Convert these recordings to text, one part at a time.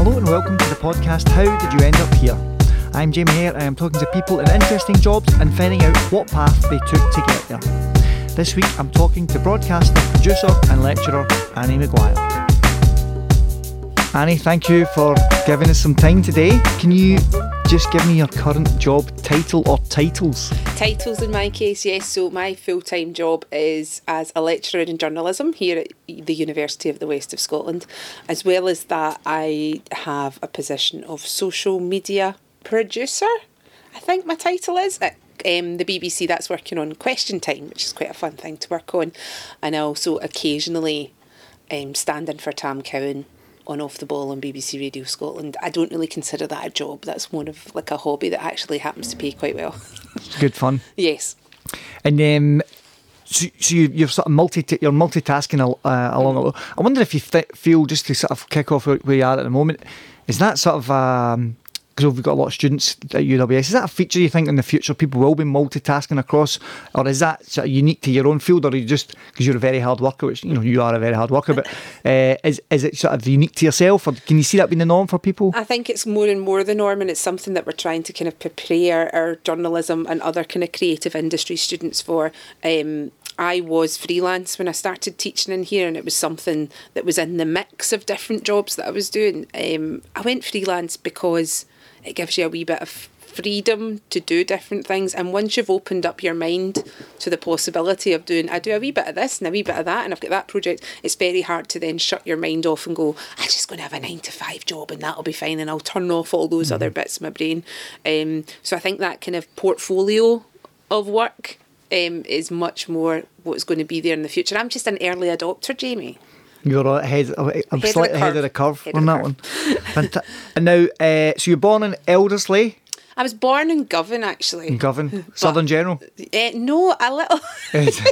Hello and welcome to the podcast How Did You End Up Here? I'm Jamie Hare and I'm talking to people in interesting jobs and finding out what path they took to get there. This week I'm talking to broadcaster, producer and lecturer Annie Maguire. Annie, thank you for giving us some time today. Can you just give me your current job title or titles? Titles in my case, yes. So my full time job is as a lecturer in journalism here at the University of the West of Scotland. As well as that, I have a position of social media producer. I think my title is at um, the BBC. That's working on Question Time, which is quite a fun thing to work on, and I also occasionally um, stand in for Tam Cowan on Off the Ball on BBC Radio Scotland. I don't really consider that a job. That's more of like a hobby that actually happens to pay quite well. It's good fun. yes. And um, so, so you, you're sort of multi you're multitasking uh, along. I wonder if you th- feel just to sort of kick off where where you are at the moment. Is that sort of um, because we've got a lot of students at UWS. Is that a feature you think in the future people will be multitasking across, or is that sort of unique to your own field, or are you just because you're a very hard worker, which you know you are a very hard worker, but uh, is is it sort of unique to yourself, or can you see that being the norm for people? I think it's more and more the norm, and it's something that we're trying to kind of prepare our journalism and other kind of creative industry students for. Um, I was freelance when I started teaching in here, and it was something that was in the mix of different jobs that I was doing. Um, I went freelance because it gives you a wee bit of freedom to do different things, and once you've opened up your mind to the possibility of doing, I do a wee bit of this and a wee bit of that, and I've got that project. It's very hard to then shut your mind off and go, I'm just going to have a nine to five job, and that'll be fine, and I'll turn off all those other bits of my brain. Um, so I think that kind of portfolio of work um, is much more what's going to be there in the future. I'm just an early adopter, Jamie. You're ahead. I'm of the slightly ahead of the curve Ahead on of that the one. Fanta- and now, uh, so you're born in Elderslie, I was born in Govan, actually. in Govan, Southern General. Uh, no, a little,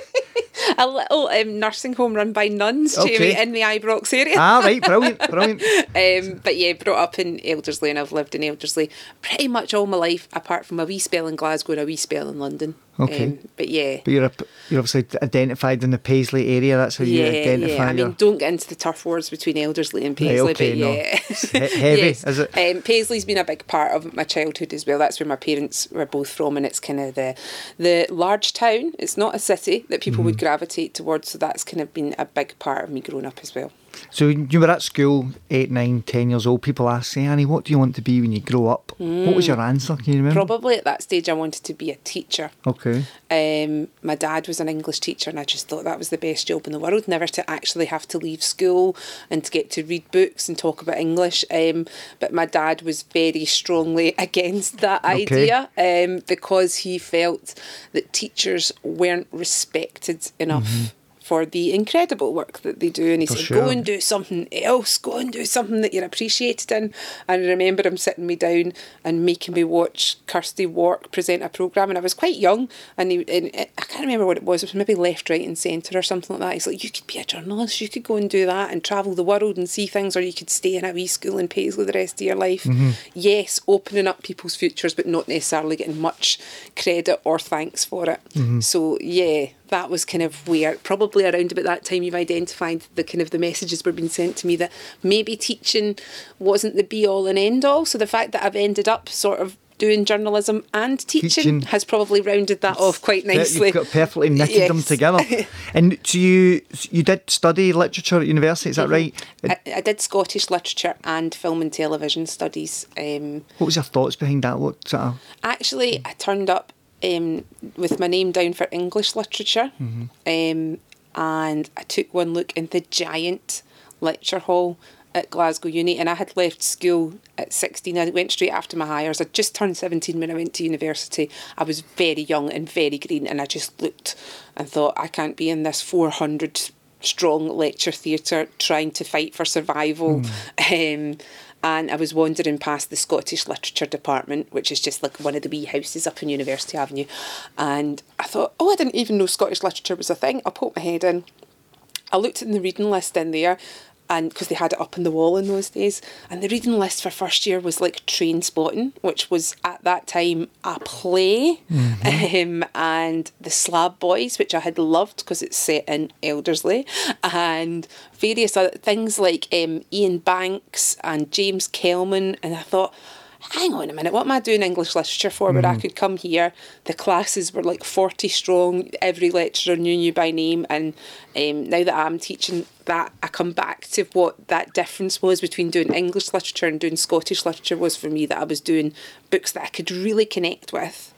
a little um, nursing home run by nuns, Jamie, Okay. in the Ibrox area. ah, right, brilliant, brilliant. Um, but yeah, brought up in Elderslie, and I've lived in Elderslie pretty much all my life, apart from a wee spell in Glasgow and a wee spell in London. Okay. Um, but yeah. But you're a, you're obviously identified in the Paisley area. That's how you Yeah, identify. yeah. I your- mean, don't get into the turf wars between Elderslie and Right, Paisley, okay, but no. yeah. He- heavy, yes. is it? Um, Paisley's been a big part of my childhood as well. That's where my parents were both from, and it's kind of the the large town. It's not a city that people Mm-hmm. would gravitate towards, so that's kind of been a big part of me growing up as well. So you were at school, eight, nine, ten years old. People ask, "Say, Annie, what do you want to be when you grow up?" What was your answer? Can you remember? Probably at that stage, I wanted to be a teacher. Okay. Um, my dad was an English teacher, and I just thought that was the best job in the world. Never to actually have to leave school and to get to read books and talk about English. Um, but my dad was very strongly against that Okay. idea um, because he felt that teachers weren't respected enough. For the incredible work that they do, and he For said, sure. "Go and do something else. Go and do something that you're appreciated in." And I remember him sitting me down and making me watch Kirsty Wark present a program, and I was quite young, and, he, and I can't remember what it was. It was maybe left, right, and centre or something like that. He's like, "You could be a journalist. You could go and do that and travel the world and see things, or you could stay in a wee school in Paisley the rest of your life." Mm-hmm. Yes, opening up people's futures, but not necessarily getting much credit or thanks for it. Mm-hmm. So yeah, that was kind of where probably around about that time you've identified the kind of the messages were being sent to me that maybe teaching wasn't the be all and end all. So the fact that I've ended up sort of doing journalism and teaching, Teaching. has probably rounded that off quite nicely. You've got perfectly knitted them together. and so you you did study literature at university, is that right? I, I did Scottish literature and film and television studies. Um, What was your thoughts behind that? What sort of Actually, I turned up um, with my name down for English literature, um, and I took one look in the giant lecture hall at Glasgow Uni, and I had left school at 16. I went straight after my Highers. I just turned 17 when I went to university. I was very young and very green, and I just looked and thought, I can't be in this 400 strong lecture theatre trying to fight for survival. Um, and I was wandering past the Scottish Literature Department, which is just like one of the wee houses up in University Avenue. And I thought, oh, I didn't even know Scottish literature was a thing. I poked my head in. I looked at the reading list in there and because they had it up on the wall in those days. And the reading list for first year was like Trainspotting, which was at that time a play, um, and The Slab Boys, which I had loved because it's set in Elderslie, and various other things like um, Iain Banks and James Kelman. And I thought, hang on a minute, what am I doing English literature for? Where I could come here, the classes were like 40 strong, every lecturer knew you by name. And um, now that I'm teaching that, I come back to what that difference was between doing English literature and doing Scottish literature was for me that I was doing books that I could really connect with.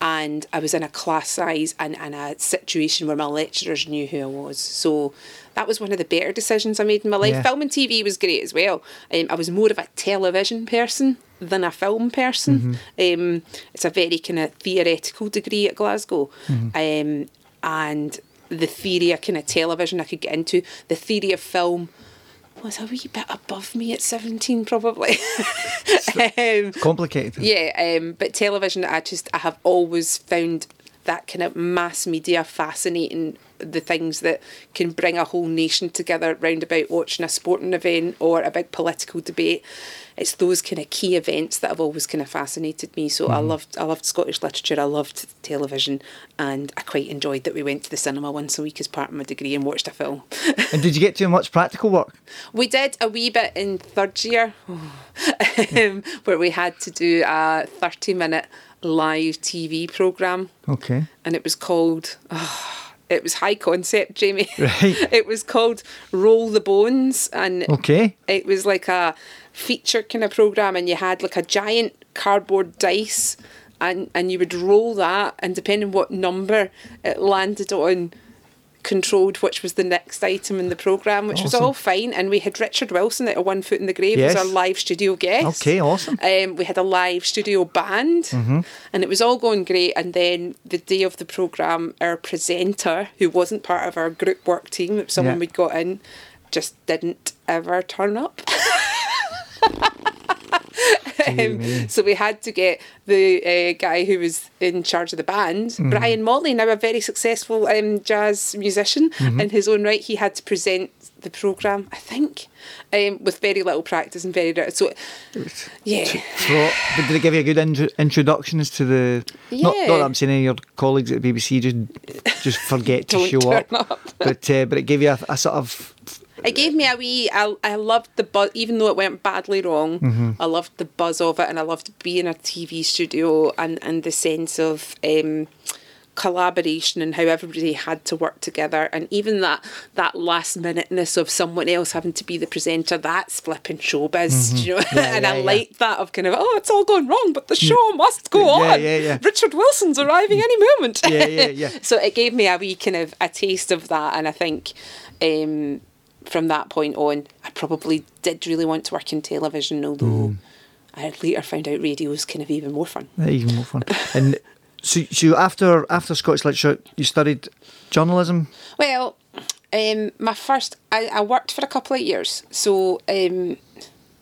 And I was in a class size and, and a situation where my lecturers knew who I was. So that was one of the better decisions I made in my life. Yeah. Film and TV was great as well. Um, I was more of a television person than a film person. Um, it's a very kind of theoretical degree at Glasgow. Um, and the theory of kind of television I could get into, the theory of film was a wee bit above me at 17 probably. um, Complicated. yeah, um, but television, I just I have always found that kind of mass media fascinating. The things that can bring a whole nation together round about watching a sporting event or a big political debate. It's those kind of key events that have always kind of fascinated me. So I loved I loved Scottish literature. I loved television, and I quite enjoyed that we went to the cinema once a week as part of my degree and watched a film. And did you get to much practical work? We did a wee bit in third year um, where we had to do a 30 minute live TV programme Okay. and it was called, it was high concept, Jamie. Right. it was called Roll the Bones and Okay. it was like a feature kind of programme and you had like a giant cardboard dice and, and you would roll that and depending on what number it landed on controlled which was the next item in the programme which was all fine and we had Richard Wilson at a One Foot in the Grave Yes. as our live studio guest Okay, awesome. um, we had a live studio band Mm-hmm. and it was all going great and then the day of the programme our presenter who wasn't part of our group work team someone Yeah. we'd got in just didn't ever turn up Um, so we had to get the uh, guy who was in charge of the band, Mm-hmm. Brian Molley, now a very successful um, jazz musician Mm-hmm. in his own right. He had to present the programme, I think, um, with very little practice and very little. So, yeah. So, but did it give you a good intro- introduction as to the? Not, not that I'm saying any of your colleagues at the BBC just just forget to show up, up. but uh, but it gave you a, a sort of It gave me a wee. I, I loved the buzz, even though it went badly wrong. Mm-hmm. I loved the buzz of it, and I loved being a TV studio and and the sense of um, collaboration and how everybody had to work together, and even that that last minuteness of someone else having to be the presenter. That's flipping showbiz, do you know. Mm-hmm. Yeah, and yeah, I yeah. liked that of kind of oh, it's all going wrong, but the show must go on. Richard Wilson's arriving any moment. Yeah, yeah, yeah. so it gave me a wee kind of a taste of that, and I think um, from that point on, I probably did really want to work in television, although Mm. I later found out radio was kind of even more fun. even more fun. and so, so after after Scottish literature, you studied journalism. Well, um, my first, I, I worked for a couple of years, so um,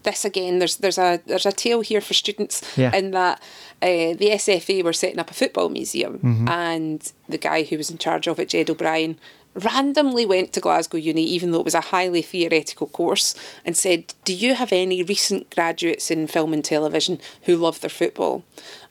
this again, there's there's a there's a tale here for students Yeah. in that uh, the SFA were setting up a football museum, and the guy who was in charge of it, Ged O'Brien, randomly went to Glasgow Uni, even though it was a highly theoretical course, and said, "Do you have any recent graduates in film and television who love their football?"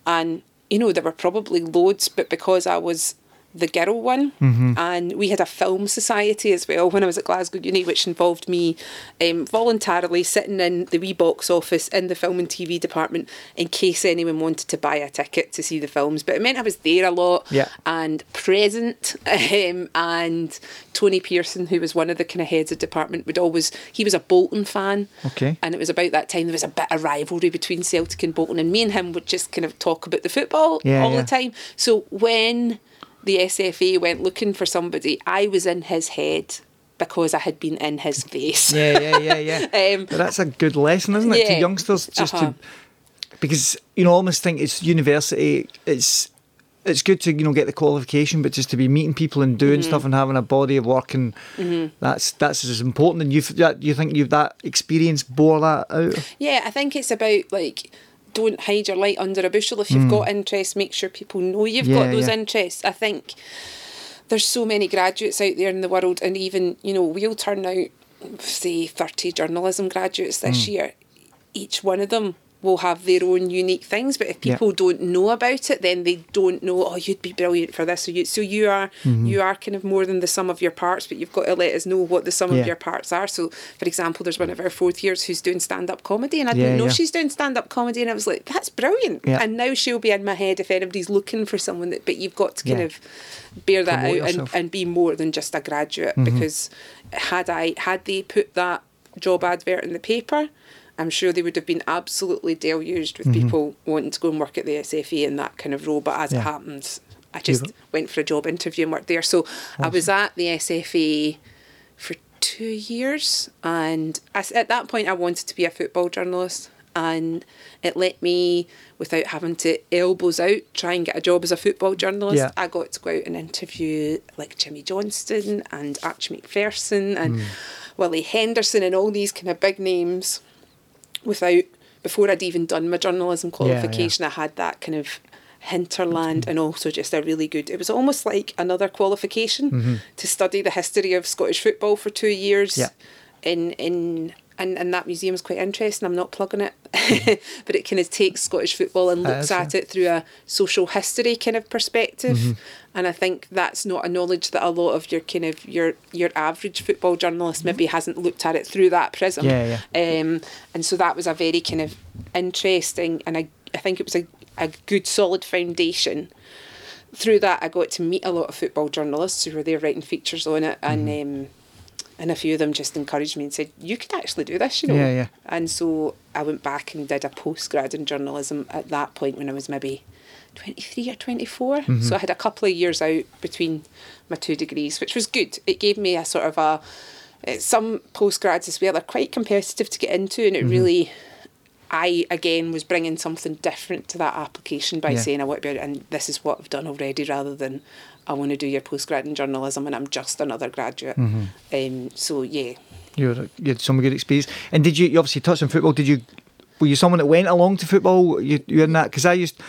And you know, there were probably loads, but because I was the girl one, and we had a film society as well when I was at Glasgow Uni, which involved me um, voluntarily sitting in the wee box office in the film and TV department in case anyone wanted to buy a ticket to see the films. But it meant I was there a lot Yeah. and present. Um, and Tony Pearson, who was one of the kind of heads of department, would always he was a Bolton fan. Okay. And it was about that time there was a bit of rivalry between Celtic and Bolton, and me and him would just kind of talk about the football Yeah, all yeah. the time. So when the SFA went looking for somebody, I was in his head because I had been in his face. Yeah, yeah, yeah, yeah. Um, but that's a good lesson, isn't it, to youngsters? Just Uh-huh. to because you know, I almost think it's university. It's it's good to you know get the qualification, but just to be meeting people and doing Mm-hmm. stuff and having a body of work, and that's that's as important. And you you think you've that experience bore that out. Yeah, I think it's about like don't hide your light under a bushel. If you've got interests, make sure people know you've Mm. Yeah, got those yeah. interests. I think there's so many graduates out there in the world, and even you know we'll turn out say, 30 journalism graduates this year, each one of them will have their own unique things. But if Yeah. people don't know about it, then they don't know. Oh, you'd be brilliant for this. So you, so you are, Mm-hmm. you are kind of more than the sum of your parts. But you've got to let us know what the sum Yeah. of your parts are. So, for example, there's one of our fourth years who's doing stand up comedy, and I Yeah, didn't know yeah. she's doing stand up comedy, and I was like, that's brilliant. Yeah. And now she'll be in my head if anybody's looking for someone that. But you've got to kind Yeah. of bear that Promote out and. Mm-hmm. and be more than just a graduate because had I had they put that job advert in the paper I'm sure they would have been absolutely deluged with people wanting to go and work at the SFA in that kind of role but as Mm-hmm. Yeah. it happens I just You've- went for a job interview and worked there so I was at the SFA for two years and I at that point I wanted to be a football journalist and it let me without having to elbows out try and get a job as a football journalist Yeah. I got to go out and interview like Jimmy Johnstone and Archie Macpherson and Willie Henderson and all these kind of big names without before I'd even done my journalism Yeah, yeah. qualification I had that kind of hinterland and also just a really good it was almost like another qualification to study the history of Scottish football for two years Mm-hmm. Yeah. in in and, and that museum is quite interesting. I'm not plugging it, but it kind of takes Scottish football and looks at it through a social history kind of perspective. Mm-hmm. And I think that's not a knowledge that a lot of your kind of your your average football journalist maybe hasn't looked at it through that prism. Yeah, Um, and so that was a very kind of interesting, and I I think it was a a good solid foundation through that I got to meet a lot of football journalists who were there writing features on it and Mm-hmm. um, and a few of them just encouraged me and said you could actually do this you know Yeah, yeah. and so I went back and did a postgrad in journalism at that point when I was maybe 23 or 24 Mm-hmm. so I had a couple of years out between my two degrees which was good it gave me a sort of a uh, some postgrads as well they are quite competitive to get into and it Mm-hmm. really I again was bringing something different to that application by Yeah. saying I want to be, and this is what I've done already, rather than I want to do your postgrad in journalism and I'm just another graduate. Mm-hmm. Um, so yeah, You're, you had some good experience. And did you, you obviously touched on football, did you, were you someone that went along to football? You, you in that? Because I used,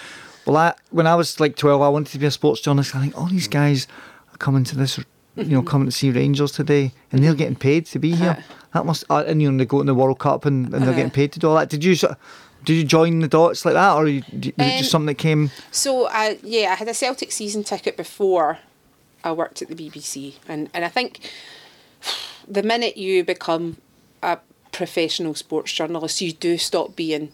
well, I, when I was like 12, I wanted to be a sports journalist. I think, all these guys are coming to this, you know, coming to see Rangers today and they're getting paid to be here. Uh-huh. That must, and you know, they go to the World Cup and, and they're Uh-huh. getting paid to do all that. Did you, sort of- did you join the dots like that or was it Um, just something that came? So I yeah, I had a Celtic season ticket before I worked at the BBC, and and I think the minute you become a professional sports journalist, you do stop being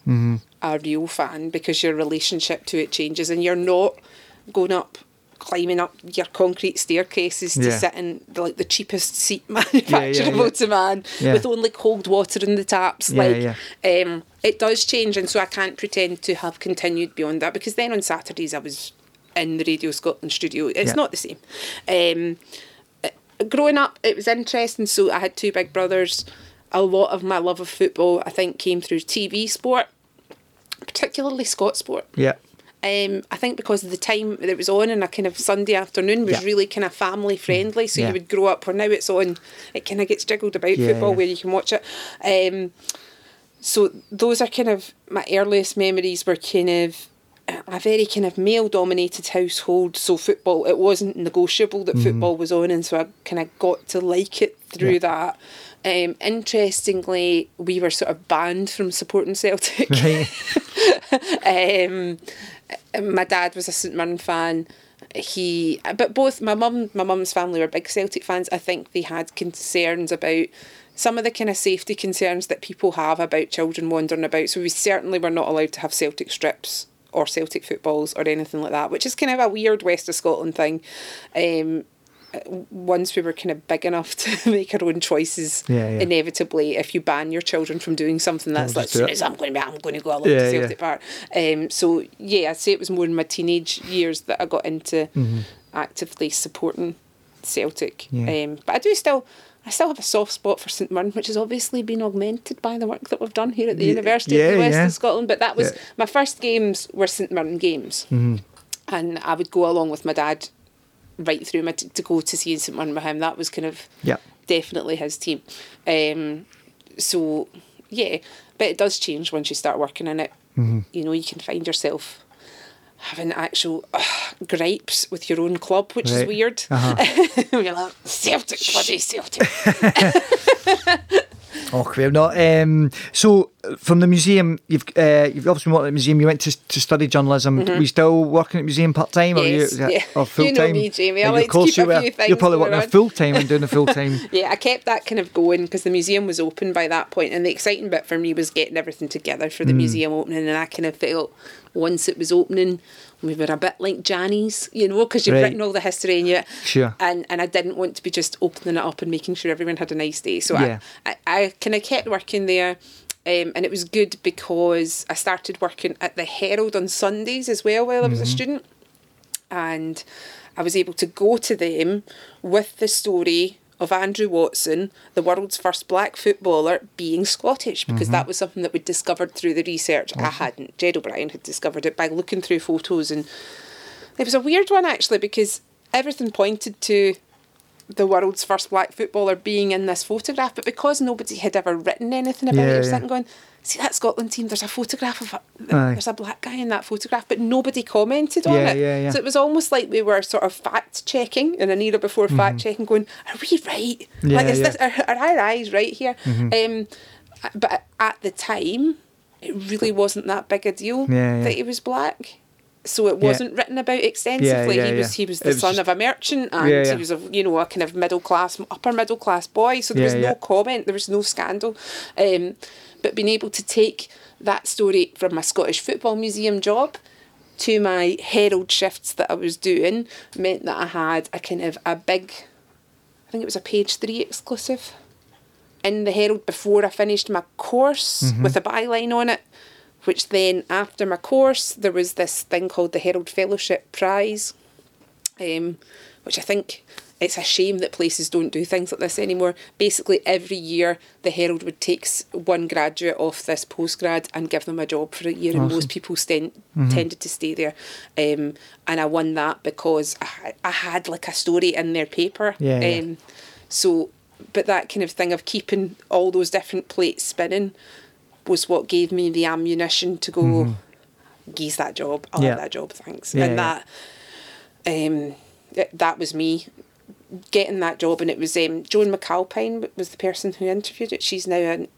a real fan because your relationship to it changes, and you're not going up. Climbing up your concrete staircases to Yeah. sit in the, like the cheapest seat manufacturable yeah. to man Yeah. with only cold water in the taps. Yeah, like yeah. um, it does change, and so I can't pretend to have continued beyond that because then on Saturdays I was in the Radio Scotland studio. It's Yeah. not the same. Um, uh, growing up, it was interesting. So I had two big brothers. A lot of my love of football, I think, came through TV sport, particularly Scotsport. Yeah. Um, I think because of the time that it was on and a kind of Sunday afternoon was Yeah. really kind of family friendly. So Yeah. you would grow up where now it's on, it kind of gets jiggled about Yeah, football where you can watch it. Um, so those are kind of my earliest memories were kind of a very kind of male dominated household. So football, it wasn't negotiable that football was on, and so I kind of got to like it through that. Um, interestingly, we were sort of banned from supporting Celtic. Right. Um, my dad was a St Mirren fan. He, but both my mum, my mum's family were big Celtic fans. I think they had concerns about some of the kind of safety concerns that people have about children wandering about. So we certainly were not allowed to have Celtic strips or Celtic footballs or anything like that, which is kind of a weird West of Scotland thing. Um, once we were kind of big enough to make our own choices, Yeah, yeah. inevitably, if you ban your children from doing something, that's like, just do it. as I'm going to be, I'm going to go along Yeah, to. Celtic Park. Um, so yeah, I'd say it was more in my teenage years that I got into actively supporting Celtic. Mm-hmm. Um, but I do still, I still have a soft spot for St Mirren, which has obviously been augmented by the work that we've done here at the University of the West of Scotland. But that was my first games were St Mirren games, Mm-hmm. and I would go along with my dad right through my t- to go to see St Mirren with him. That was kind of Yeah. definitely his team. Um, so yeah, but it does change once you start working in it. Mm-hmm. You know, you can find yourself having actual gripes with your own club, which is weird. Uh-huh. You're like Celtic, bloody Celtic. We're not. Um, so, from the museum, you've uh, you've obviously worked at the museum. You went to, to study journalism. Were you still working at the museum part time, Mm-hmm. Yes, or you yeah. or full time? You know me, Jamie. I like to keep you a were. You're probably working full time and doing the full time. Yeah, I kept that kind of going because the museum was open by that point, and the exciting bit for me was getting everything together for the Mm. museum opening. And I kind of felt once it was opening, we were a bit like Jannies, you know, because you've Right. written all the history in you. Sure. And and I didn't want to be just opening it up and making sure everyone had a nice day. So Yeah. I, I, I kind of kept working there. Um, and it was good because I started working at the Herald on Sundays as well while I was a Mm-hmm. student and I was able to go to them with the story of Andrew Watson, the world's first black footballer, being Scottish, because that was something that we discovered through the research. I hadn't. Ged O'Brien had discovered it by looking through photos, and it was a weird one actually because everything pointed to the world's first black footballer being in this photograph, but because nobody had ever written anything about Yeah, it, you're yeah. sitting going, see that Scotland team, there's a photograph of a, Aye. there's a black guy in that photograph, but nobody commented on Yeah, it. yeah, yeah. So it was almost like we were sort of fact checking in an era before fact checking, going, are we right? Mm-hmm. Yeah, like, is yeah. this, are, are our eyes right here? Mm-hmm. Um, but at the time, it really wasn't that big a deal yeah. that he was black. So it wasn't written about extensively. yeah, he was yeah. he was the was son just- of a merchant and Yeah, yeah. he was a you know a kind of middle class upper middle class boy. So there Yeah, was yeah. no comment. There was no scandal. Um, but being able to take that story from my Scottish Football Museum job to my Herald shifts that I was doing meant that I had a kind of a big, I think it was a page three exclusive in the Herald before I finished my course Mm-hmm. with a byline on it. Which then, after my course, there was this thing called the Herald Fellowship Prize, um, which I think it's a shame that places don't do things like this anymore. Basically, every year the Herald would take one graduate off this postgrad and give them a job for a year, and most people sten- Mm-hmm. tended to stay there. Um, and I won that because I, I had like a story in their paper. Yeah, yeah. Um, so, but that kind of thing of keeping all those different plates spinning was what gave me the ammunition to go, geese that job. I'll Mm-hmm. Yeah. have that job, thanks. Yeah, and that, um, th- that was me getting that job. And it was um, Joan McAlpine was the person who interviewed it. She's now an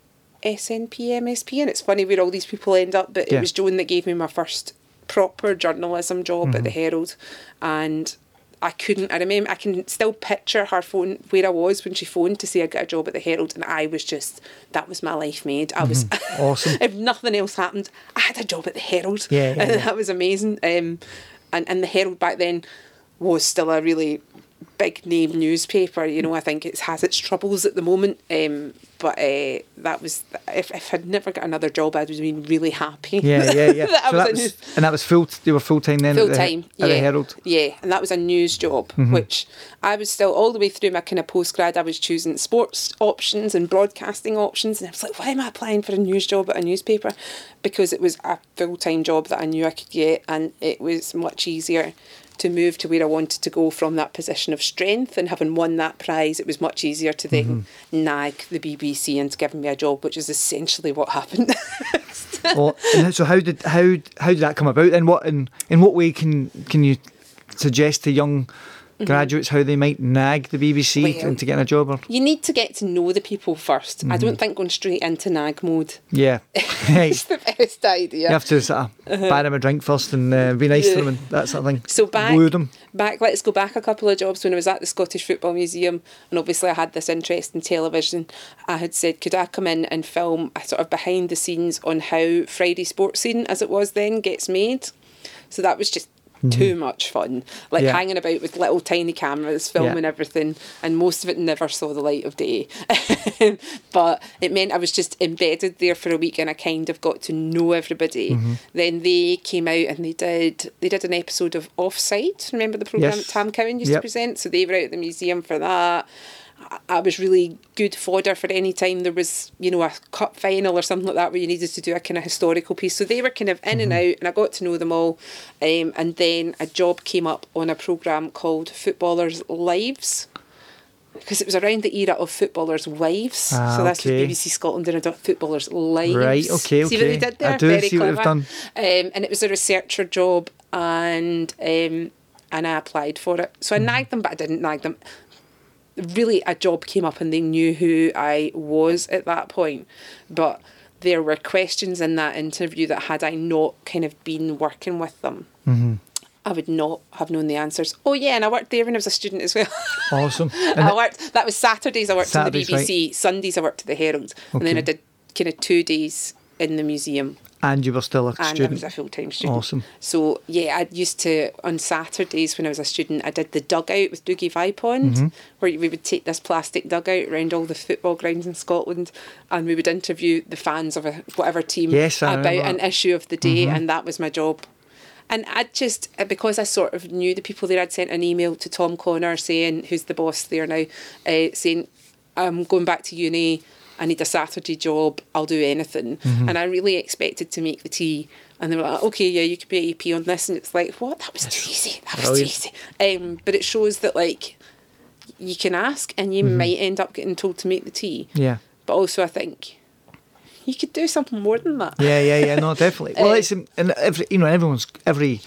SNP MSP, and it's funny where all these people end up. But Yeah. it was Joan that gave me my first proper journalism job at the Mm-hmm. Herald, and I couldn't. I remember. I can still picture her phone where I was when she phoned to say I got a job at the Herald, and I was just that was my life made. I was Mm-hmm. Awesome. if nothing else happened, I had a job at the Herald. Yeah, yeah, and yeah. that was amazing. Um, and and the Herald back then was still a really big name newspaper. You know, I think it has its troubles at the moment. Um, but uh, that was if, if I'd never got another job, I'd have been really happy. Yeah, yeah, yeah. that so was that was, news- and that was full. They were full time then. full the, time yeah the Herald. Mm-hmm. yeah and that was a news job which i was still all the way through my kind of postgrad i was choosing sports options and broadcasting options and i was like why am i applying for a news job at a newspaper because it was a full-time job that i knew i could get and it was much easier to move to where I wanted to go from that position of strength and having won that prize, it was much easier to then Mm-hmm. nag the BBC into giving me a job, which is essentially what happened. well, so how did how how did that come about? And what in in what way can can you suggest to young graduates how they might nag the BBC Mm-hmm. Well- into getting a job? Or you need to get to know the people 1st I Mm-hmm. don't think going straight into nag mode yeah, is the best idea. You have to sort of buy them a drink first and uh, be nice to them and that sort of thing. So back, Woo them. back. Let's go back a couple of jobs when I was at the Scottish Football Museum, and obviously I had this interest in television. I had said, could I come in and film a sort of behind the scenes on how Friday Sportscene, as it was then, gets made? So that was just too much fun. Like Mm-hmm. Yeah. hanging about with little tiny cameras, filming Yeah. everything, and most of it never saw the light of day. but it meant I was just embedded there for a week, and I kind of got to know everybody. Mm-hmm. Then they came out and they did they did an episode of Offside. Remember the program Yes. that Tam Cowan used Yep. to present? So they were out at the museum for that. I- was really good fodder for any time there was, you know, a cup final or something like that where you needed to do a kind of historical piece. So they were kind of in and Mm-hmm. out, and I got to know them all. Um, and then a job came up on a program called Footballers' Lives. Because it was around the era of footballers' wives, Ah, so that's okay. BBC Scotland about Footballers' lives. Right, okay, See what they okay. did there? I do Very see what they've done. Um, and it was a researcher job, and um, and I applied for it. So I Mm-hmm. nagged them, but I didn't nag them. Really a job came up and they knew who I was at that point. But there were questions in that interview that had I not kind of been working with them, Mm-hmm. I would not have known the answers. Oh yeah, and I worked there when I was a student as well. Awesome. And I worked. That was Saturdays. I worked Saturdays, in the BBC. Sundays I worked at the Herald, and then I did kind of two days in the museum, and you were still a and I was a full time student. Awesome. So yeah, I used to on Saturdays when I was a student, I did the dugout with Dougie Vipond, Mm-hmm. where we would take this plastic dugout around all the football grounds in Scotland, and we would interview the fans of a whatever team Yes, about an. Mm-hmm. issue of the day, and that was my job. And I just uh, because I sort of knew the people there, I'd sent an email to Tom Connor saying, who's the boss there now, uh, saying, I'm going back to uni. I need a Saturday job. I'll do anything. Mm-hmm. And I really expected to make the tea. And they were like, okay, yeah, you could be AP on this. And it's like, what? That was too easy. That was too easy. Um, but it shows that, like, you can ask and you might end up getting told to make the tea. Mm-hmm. Yeah. But also, I think you could do something more than that. Yeah, yeah, yeah. No, definitely. Well, Uh, it's um, and every you know everyone's every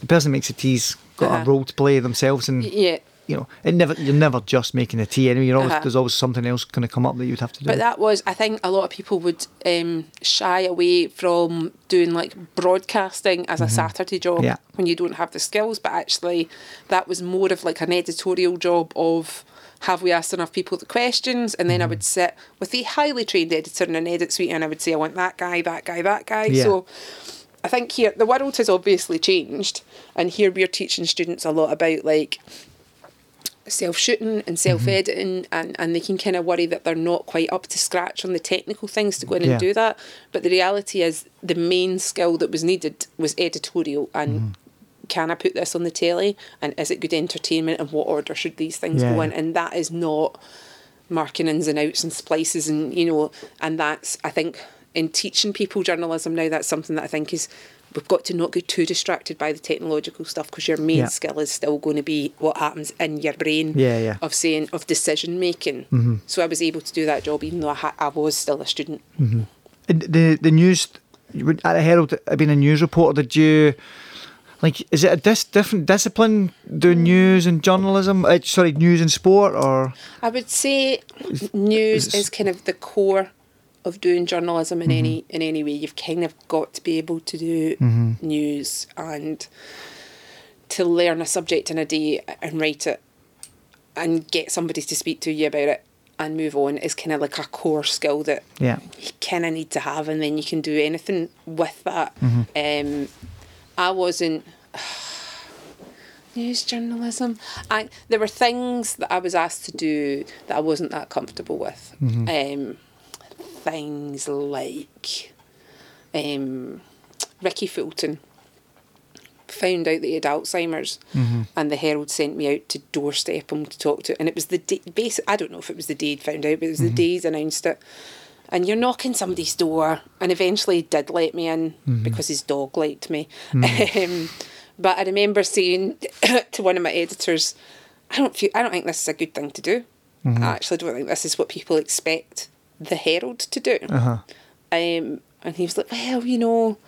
the person makes a tea's got Uh-huh. a role to play themselves, and Yeah. You know it never you're never just making a tea. Anyway, you're always Uh-huh. there's always something else going to come up that you'd have to do. But that was, I think, a lot of people would um, shy away from doing like broadcasting as a Saturday job Mm-hmm. Yeah. when you don't have the skills. But actually, that was more of like an editorial job of have we asked enough people the questions? And then I Mm-hmm. would sit with a highly trained editor in an edit suite and I would say, I want that guy, that guy, that guy. Yeah. So I think here the world has obviously changed, and here we're teaching students a lot about like self shooting and mhm. self editing, and, and they can kind of worry that they're not quite up to scratch on the technical things to go in Yeah. and do that. But the reality is, the main skill that was needed was editorial and. Mm-hmm. Can I put this on the telly? And is it good entertainment? And what order should these things Yeah, go in? And that is not marking ins and outs and splices and you know and that's I think in teaching people journalism now that's something that I think is we've got to not get too distracted by the technological stuff because your main Yeah. skill is still going to be what happens in your brain Yeah, yeah. of saying of decision making Mm-hmm. so I was able to do that job even though I, ha- I was still a student And the the news at the Herald, being a news reporter, did you like? Is it a dis- different discipline doing news and journalism? Uh, sorry, news and sport, or I would say news is kind of the core of doing journalism in Mm-hmm. any in any way. You've kind of got to be able to do Mm-hmm. news and to learn a subject in a day and write it and get somebody to speak to you about it and move on is kind of like a core skill that yeah, you kind of need to have, and then you can do anything with that. Mm-hmm. Um, I wasn't news journalism. I there were things that I was asked to do that I wasn't that comfortable with. Um, things like um, Rikki Fulton found out that he had Alzheimer's, mm-hmm. and the Herald sent me out to doorstep him to talk to, and it was the day. Basic, I don't know if it was the day he'd found out, but it was the mm-hmm. day he's announced it. And you're knocking somebody's door, and eventually he did let me in mm-hmm. because his dog liked me. Um, but I remember saying to one of my editors, "I don't feel, I don't think this is a good thing to do. I actually don't think this is what people expect the Herald to do." uh-huh. Um, and he was like, well, you know,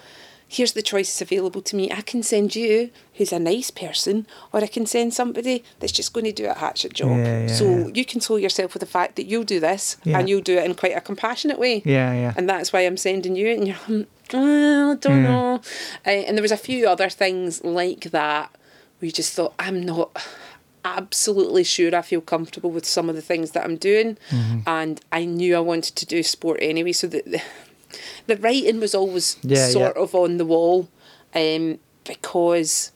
here's the choices available to me. I can send you, who's a nice person, or I can send somebody that's just going to do a hatchet job. Yeah, yeah, so yeah. you console yourself with the fact that you'll do this and you'll do it in quite a compassionate way. yeah, yeah. And that's why I'm sending you. And you're, well, I don't know. Uh, and there was a few other things like that where you just thought, I'm not absolutely sure I feel comfortable with some of the things that I'm doing. Mm-hmm. And I knew I wanted to do sport anyway. So the, the, the writing was always Yeah, sort yeah. of on the wall um, because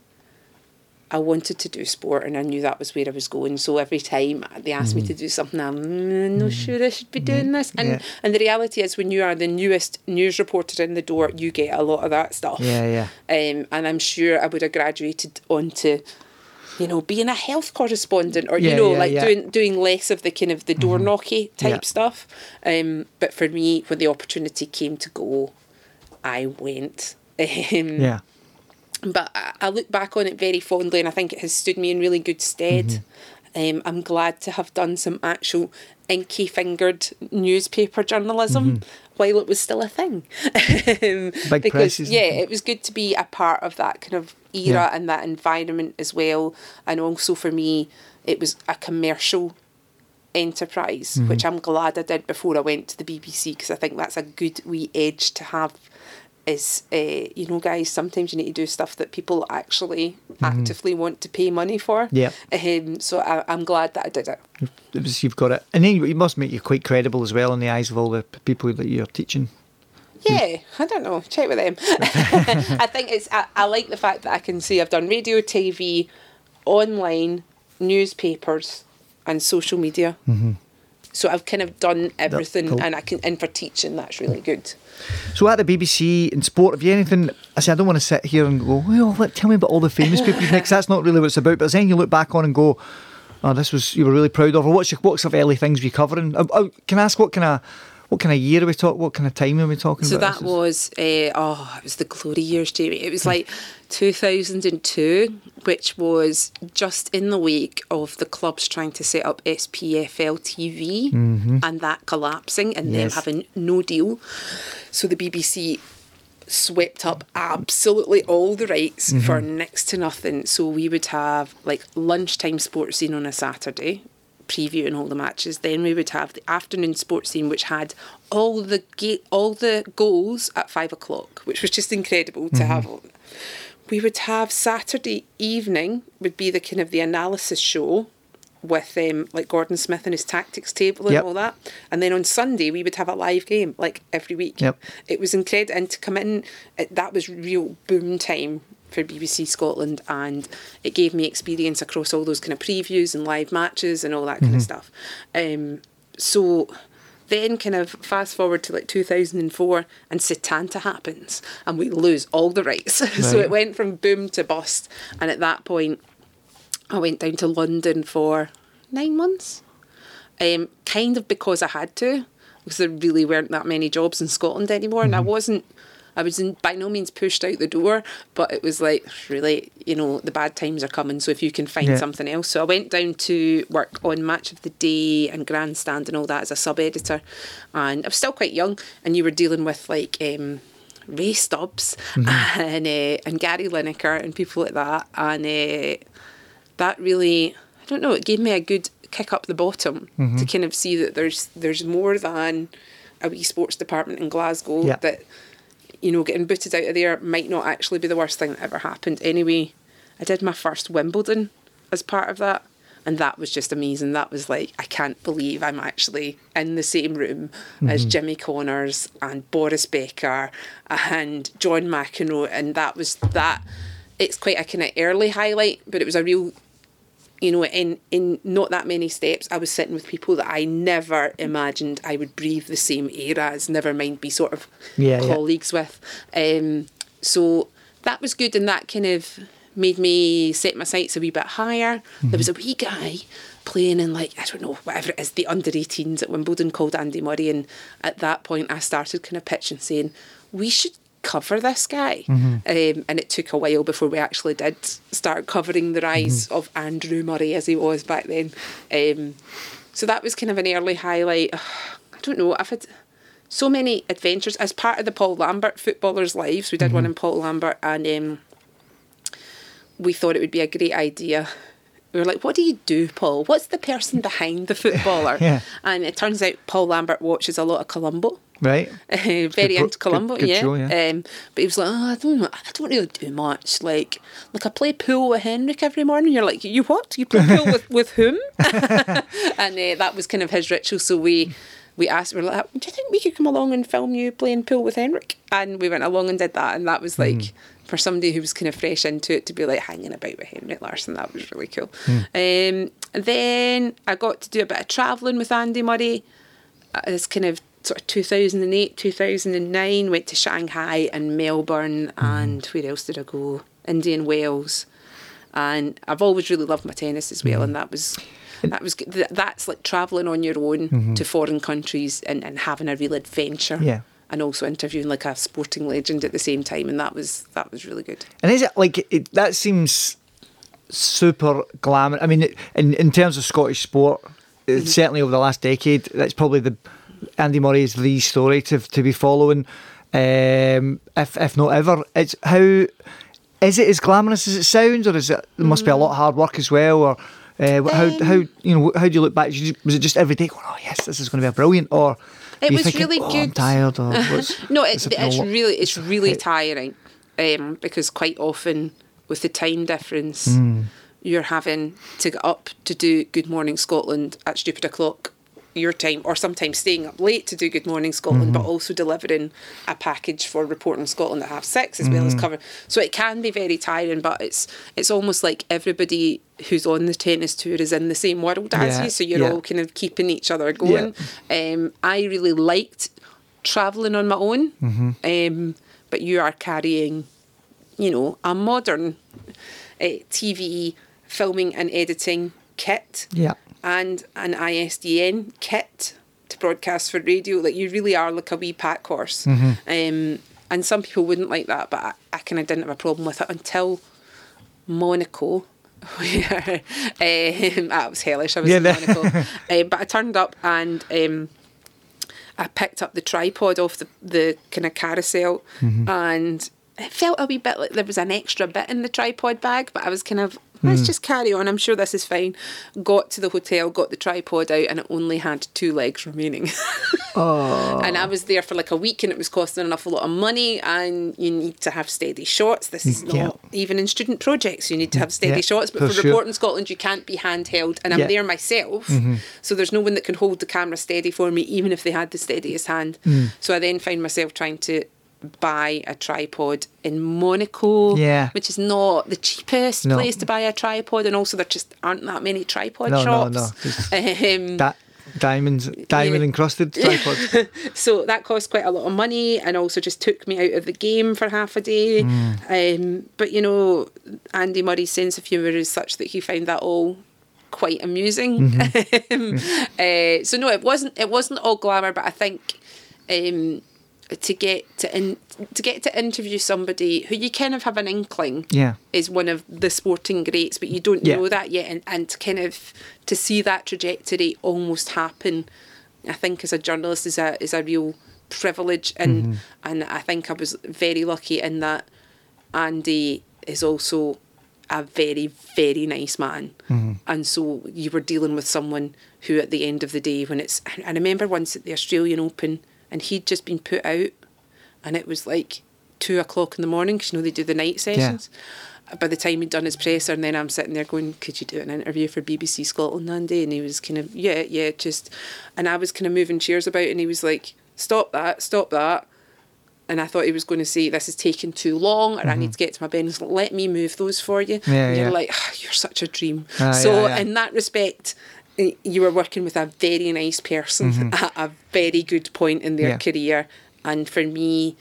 I wanted to do sport and I knew that was where I was going. So every time they asked me to do something, I'm mm, not sure I should be doing this. And Yeah. and the reality is, when you are the newest news reporter in the door, you get a lot of that stuff. Yeah, yeah. Um, and I'm sure I would have graduated onto, you know, being a health correspondent or Yeah, you know, yeah, like yeah. doing doing less of the kind of the door knocky type Yeah. stuff. Um, but for me, when the opportunity came to go, I went. Um, Yeah. but I, I look back on it very fondly and I think it has stood me in really good stead. Mm-hmm. Um, I'm glad to have done some actual inky fingered newspaper journalism while it was still a thing. um, Big because, yeah, it was good to be a part of that kind of era Yeah. and that environment as well. And also for me, it was a commercial enterprise, which I'm glad I did before I went to the BBC because I think that's a good wee edge to have. Is uh, you know, guys, sometimes you need to do stuff that people actually actively want to pay money for. Yeah. Um, so I, I'm glad that I did it. It was, you've got it, and then it must make you quite credible as well in the eyes of all the people that you're teaching. Yeah, I don't know. Check with them. I think it's. I, I like the fact that I can say I've done radio, TV, online, newspapers, and social media. Mm-hmm. So I've kind of done everything, cool. and I can. And for teaching, that's really good. So at the BBC in sport, have you anything? I say I don't want to sit here and go, well, let, tell me about all the famous people next. That's not really what it's about. But then you look back on and go, oh, this was you were really proud of, or what's your, what sort of early things were you covering? Uh, uh, can I ask what kind of what kind of year are we talking? What kind of time are we talking So about? that was uh, oh, it was the glory years, Jamie. It was like 2002, which was just in the week of the clubs trying to set up SPFL TV mm-hmm. and that collapsing and Yes. them having no deal. So the BBC swept up absolutely all the rights mm-hmm. for next to nothing. So we would have like lunchtime sports scene on a Saturday, previewing all the matches. Then we would have the afternoon sports scene, which had all the ga- all the goals at five o'clock, which was just incredible to mm-hmm. have. We would have Saturday evening would be the kind of the analysis show with um, like Gordon Smith and his tactics table and Yep. all that. And then on Sunday we would have a live game like every week. Yep. It was incredible, and to come in, it, that was real boom time for BBC Scotland, and it gave me experience across all those kind of previews and live matches and all that kind of stuff. Um, so then, kind of fast forward to like 2004, and Setanta happens, and we lose all the rights. so it went from boom to bust, and at that point, I went down to London for nine months um, kind of because I had to, because there really weren't that many jobs in Scotland anymore, and I wasn't. I was in, by no means pushed out the door, but it was like really, you know, the bad times are coming. So if you can find Yeah. something else, so I went down to work on Match of the Day and Grandstand and all that as a sub editor, and I was still quite young, and you were dealing with like. Um, Ray Stubbs and uh, and Gary Lineker and people like that, and uh, that really I don't know it gave me a good kick up the bottom Mm-hmm. to kind of see that there's there's more than a wee sports department in Glasgow Yeah. that you know getting booted out of there might not actually be the worst thing that ever happened anyway. I did my first Wimbledon as part of that and that was just amazing. That was like I can't believe I'm actually in the same room as mm-hmm. Jimmy Connors and Boris Becker and John McEnroe and that was that it's quite a kind of early highlight but it was a real you know, in in not that many steps, I was sitting with people that I never imagined I would breathe the same air as, never mind be sort of Yeah, yeah. colleagues with. Um, so that was good, and that kind of made me set my sights a wee bit higher. There was a wee guy playing in like I don't know whatever it is the under 18s at Wimbledon called Andy Murray, and at that point I started kind of pitching saying we should cover this guy. Um, and it took a while before we actually did start covering the rise of Andrew Murray as he was back then. Um, so that was kind of an early highlight. I don't know, I've had so many adventures as part of the Paul Lambert Footballers' Lives. We did one in Paul Lambert and um, we thought it would be a great idea. We were like, what do you do, Paul? What's the person behind the footballer? Yeah. And it turns out Paul Lambert watches a lot of Columbo. Right? very pro- into Columbo, good- good yeah. show, yeah. Um, but he was like, oh, I don't I don't really do much. Like, like I play pool with Henrik every morning. You're like, you what? You play pool with with whom? and uh, that was kind of his ritual. So we we asked, we were like, do you think we could come along and film you playing pool with Henrik? And we went along and did that, and that was like. For somebody who was kind of fresh into it to be like hanging about with Henrik Larsson, that was really cool. Um, and then I got to do a bit of travelling with Andy Murray as kind of sort of 2008, 2009, went to Shanghai and Melbourne, and where else did I go? India and Wales. And I've always really loved my tennis as well, and that was. That was good. That's like traveling on your own to foreign countries and, and having a real adventure. Yeah. And also interviewing like a sporting legend at the same time, and that was that was really good. And is it like it, that seems super glamour? I mean, it- in in terms of Scottish sport, Mm-hmm. uh, certainly over the last decade, that's probably the Andy Murray is the story to to be following. Um, if if not ever, it's how is it as glamorous as it sounds, or is it there must be a lot of hard work as well, or Uh, how Um, how you know how do you look back? Was it just every day going, oh yes, this is going to be a brilliant, or It was thinking, really oh, I'm good. tired, or No, is it, it it's really it's really Right. tiring um, because quite often with the time difference, Hmm. you're having to get up to do Good Morning Scotland at stupid o'clock your time, or sometimes staying up late to do Good Morning Scotland, Mm-hmm. but also delivering a package for reporting Scotland at half six as well Mm. as cover. So it can be very tiring, but it's it's almost like everybody who's on the tennis tour is in the same world as Yeah, you, so you're yeah. all kind of keeping each other going. Um, I really liked traveling on my own, Mm-hmm. um, but you are carrying, you know, a modern uh, TV filming and editing kit Yeah. And an ISDN kit to broadcast for radio. Like you really are like a wee pack horse. Mm-hmm. Um, and some people wouldn't like that, but I, I kind of didn't have a problem with it until Monaco. Where um, that was hellish. I was Yeah, in Monaco, um, but I turned up and um, I picked up the tripod off the, the kind of carousel Mm-hmm. and it felt a wee bit like there was an extra bit in the tripod bag, but I was kind of, let's Hmm. just carry on. I'm sure this is fine. Got to the hotel, got the tripod out, and it only had two legs remaining. Oh. And I was there for like a week and it was costing an awful lot of money and you need to have steady shots. This is not even in student projects, you need to have steady Yeah, shots. But for for, sure. reporting Scotland you can't be handheld and I'm Yeah. there myself. So there's no one that can hold the camera steady for me, even if they had the steadiest hand. Mm. So I then find myself trying to buy a tripod in Monaco. Yeah. Which is not the cheapest No. place to buy a tripod and also there just aren't that many tripod No, no, shops. no, just- Um, That diamonds, diamond Yeah. encrusted tripods. so that cost quite a lot of money and also just took me out of the game for half a day. Um, but you know, Andy Murray's sense of humour is such that he found that all quite amusing. Um, uh, so no, it wasn't. It wasn't all glamour, but I think. Um, to get to in, to get to interview somebody who you kind of have an inkling Yeah. is one of the sporting greats, but you don't Yeah. know that yet, and, and to kind of to see that trajectory almost happen, I think as a journalist is a is a real privilege, and Mm-hmm. and I think I was very lucky in that Andy is also a very very nice man, Mm-hmm. and so you were dealing with someone who at the end of the day when it's I remember once at the Australian Open and he'd just been put out, and it was like two o'clock in the morning because you know they do the night sessions. Yeah. By the time he'd done his presser, and then I'm sitting there going, "Could you do an interview for BBC Scotland, Andy?" And he was kind of, "Yeah, yeah, just," and I was kind of moving chairs about, and he was like, "Stop that, stop that." And I thought he was going to say, "This is taking too long," or "I need to get to my bed." And he's like, "Let me move those for you." Mm-hmm. Yeah, and you're yeah. like, "Ah, "You're such a dream." Ah, so yeah, in that respect, you were working with a very nice person at a very good point in their Mm-hmm. Yeah. career, and for me.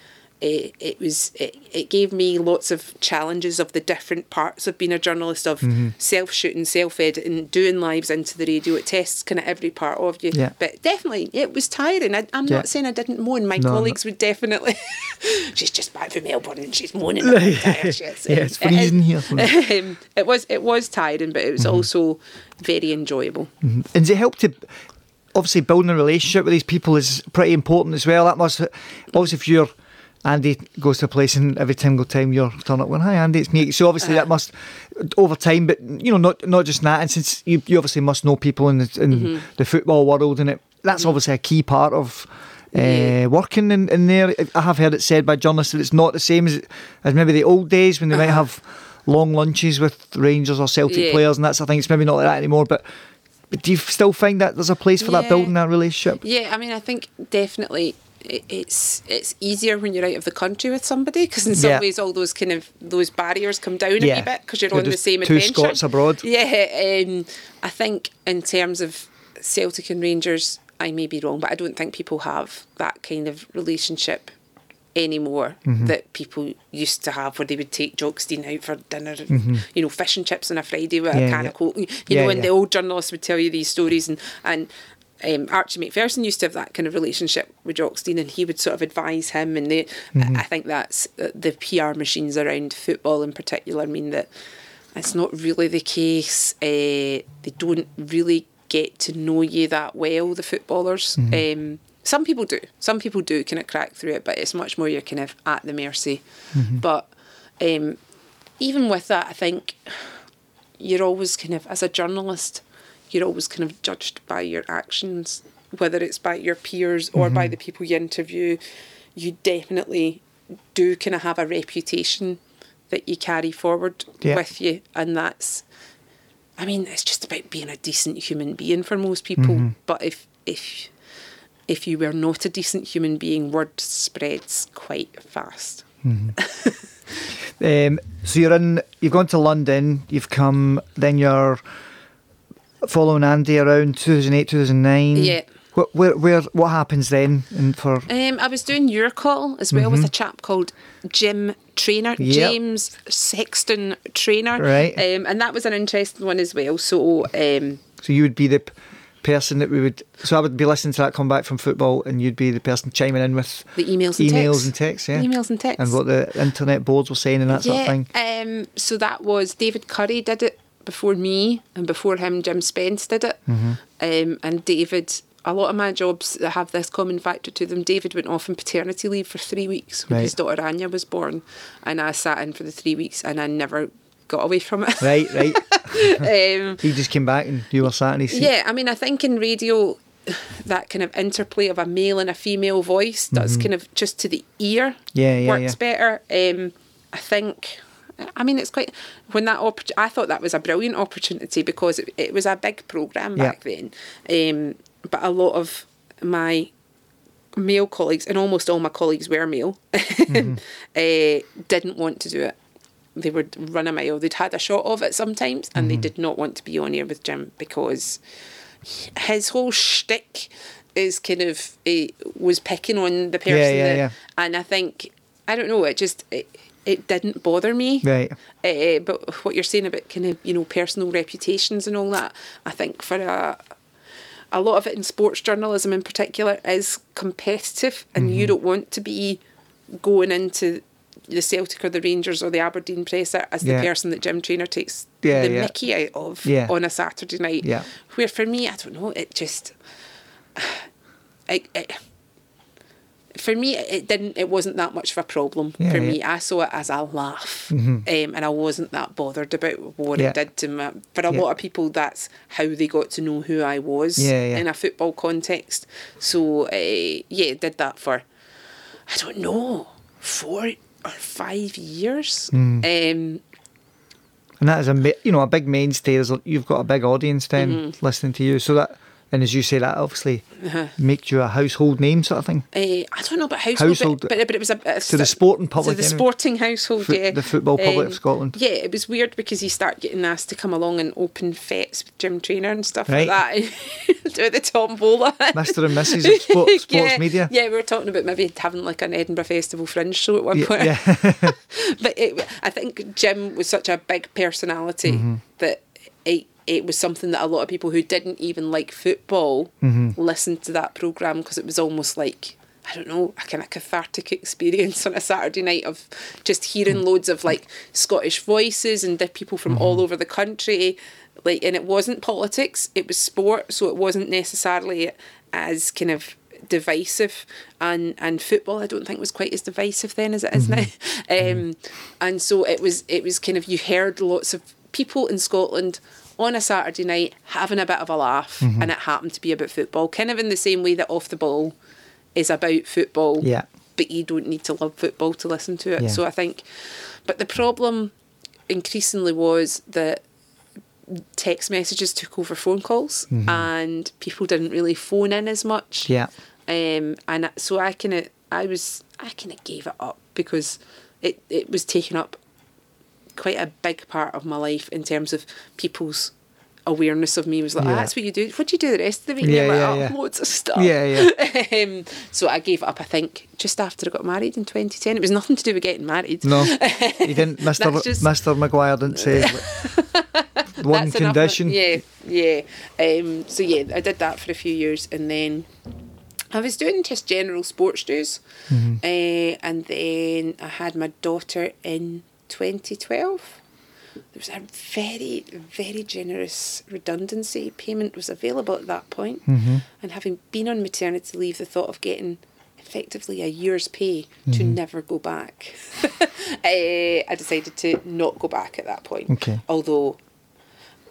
It, it was it, it gave me lots of challenges of the different parts of being a journalist of Mm-hmm. self shooting, self editing, doing lives into the radio. It tests kind of every part of you. Yeah. But definitely, it was tiring. I, I'm Yeah. not saying I didn't moan. My No, no. colleagues would definitely. she's just back from Melbourne and she's moaning. Yeah, it's freezing here. um, it was it was tiring, but it was Mm-hmm. also very enjoyable. Mm-hmm. And does it help to obviously building a relationship with these people is pretty important as well. That must obviously if you're Andy goes to a place and every single time you're turning up going, Hi Andy, it's me. So obviously that uh-huh. must over time, but you know, not not just that, and since you, you obviously must know people in the in mm-hmm. the football world and it that's mm-hmm. obviously a key part of uh, Yeah. working in, in there. I have heard it said by journalists that it's not the same as as maybe the old days when they might uh-huh. have long lunches with Rangers or Celtic Yeah. players and that's I think it's maybe not like that anymore. But but do you still find that there's a place for that building that relationship? Yeah, I mean, I think definitely it's it's easier when you're out of the country with somebody because in some Yeah. ways all those kind of those barriers come down a wee bit because you're You're on the same two adventure. Scots abroad. Yeah, um, I think in terms of Celtic and Rangers, I may be wrong, but I don't think people have that kind of relationship anymore Mm-hmm. that people used to have where they would take Jock Stein out for dinner and Mm-hmm. you know fish and chips on a Friday with Yeah, a can yeah. of coke you Yeah, know and the old journalists would tell you these stories and and um, Archie Macpherson used to have that kind of relationship with Jock Stein and he would sort of advise him and they Mm-hmm. I I think that's uh, the PR machines around football in particular mean that it's not really the case uh, they don't really get to know you that well the footballers Mm-hmm. um, some people do some people do kind of crack through it but it's much more you're kind of at the mercy Mm-hmm. but um, even with that I think you're always kind of as a journalist, you're always kind of judged by your actions, whether it's by your peers or by the people you interview. You definitely do kind of have a reputation that you carry forward Yeah. with you, and that's. I mean, it's just about being a decent human being for most people. But if if if you were not a decent human being, word spreads quite fast. Um, so you're in. You've gone to London. You've come. Then you're following Andy around 2008, 2009. Yeah. What, where, where, what happens then? And for Um, I was doing your call as well with a chap called Jim Traynor, Mm-hmm. Yep. James Sexton Traynor, Right. Um, and that was an interesting one as well. So um, so you would be the person that we would. So I would be listening to that come back from football, and you'd be the person chiming in with the emails and emails texts. and texts. Yeah. emails and texts, And what the internet boards were saying and that sort of thing. Um, so that was David Curry did it before me, and before him, Jim Spence did it. Mm-hmm. Um, and David, a lot of my jobs that have this common factor to them. David went off on paternity leave for three weeks when Right. his daughter Anya was born, and I sat in for the three weeks, and I never got away from it. Right, right. um, he just came back and you were sat in his seat. yeah, I mean, I think in radio, that kind of interplay of a male and a female voice does kind of just to the ear Mm-hmm. Yeah, yeah, works yeah. better. Um, I think. I mean, it's quite when that oppor- I thought that was a brilliant opportunity because it, it was a big program Yeah. back then. Um, but a lot of my male colleagues and almost all my colleagues were male Mm-hmm. uh, didn't want to do it. They would run a mile. They'd had a shot of it sometimes, and Mm-hmm. they did not want to be on air with Jim because his whole shtick is kind of uh, was picking on the person, yeah, that, yeah. and I think I don't know. It just it, it didn't bother me. Right. Uh, but what you're saying about kind of you know personal reputations and all that, I think for a a lot of it in sports journalism in particular is competitive, and Mm-hmm. you don't want to be going into the Celtic or the Rangers or the Aberdeen presser as Yeah. the person that Jim Traynor takes Yeah, the yeah. Mickey out of on a Saturday night. Yeah. Where for me, I don't know, it just, it, it, for me, it didn't. It wasn't that much of a problem for me. I saw it as a laugh, um, and I wasn't that bothered about what it did to me. For a lot of people, that's how they got to know who I was in a football context. So uh, yeah, did that for I don't know four or five years. Hmm. Um, And that is a you know a big mainstay. There's you've got a big audience then Mm-hmm. listening to you. So that and as you say, that obviously Uh-huh. makes you a household name sort of thing. Uh, I don't know about household, Household- but, but, but it was a, a To the sporting public To the anyway. sporting household, Foot- yeah. the football public of Scotland. Yeah, it was weird because you start getting asked to come along and open fetes with Jim Traynor and stuff Right. like that. Do the tombola. Mr. and Mrs. of sport, sports yeah, media. Yeah, we were talking about maybe having like an Edinburgh Festival fringe show at one Yeah, point. yeah. but it, I think Jim was such a big personality Mm-hmm. that it, it was something that a lot of people who didn't even like football Mm-hmm. listened to that program because it was almost like I don't know a kind of cathartic experience on a Saturday night of just hearing Mm. loads of like Scottish voices and people from all Mm-hmm. over the country. Like, and it wasn't politics; it was sport, so it wasn't necessarily as kind of divisive and and football I don't think was quite as divisive then as it is now um and so it was it was kind of you heard lots of people in Scotland on a Saturday night having a bit of a laugh and it happened to be about football kind of in the same way that off the ball is about football Yeah. but you don't need to love football to listen to it Yeah. so I think but the problem increasingly was that text messages took over phone calls and people didn't really phone in as much Yeah. um, and so I kind of, I was, I kind of gave it up because it, it was taking up quite a big part of my life in terms of people's awareness of me was like, Yeah. ah, that's what you do. What do you do the rest of the week? Yeah, yeah, like, yeah. oh, loads of stuff. Yeah, yeah. um, so I gave up, I think, just after I got married in 2010. It was nothing to do with getting married. No, you didn't, That's just- Mister Maguire didn't say one That's enough. condition. Yeah, yeah. Um, so yeah, I did that for a few years, and then I was doing just general sports news, Mm-hmm. uh, and then I had my daughter in twenty twelve. There was a very, very generous redundancy payment was available at that point. Mm-hmm. and having been on maternity leave, the thought of getting effectively a year's pay to Mm-hmm. never go back, uh, I decided to not go back at that point. Okay. Although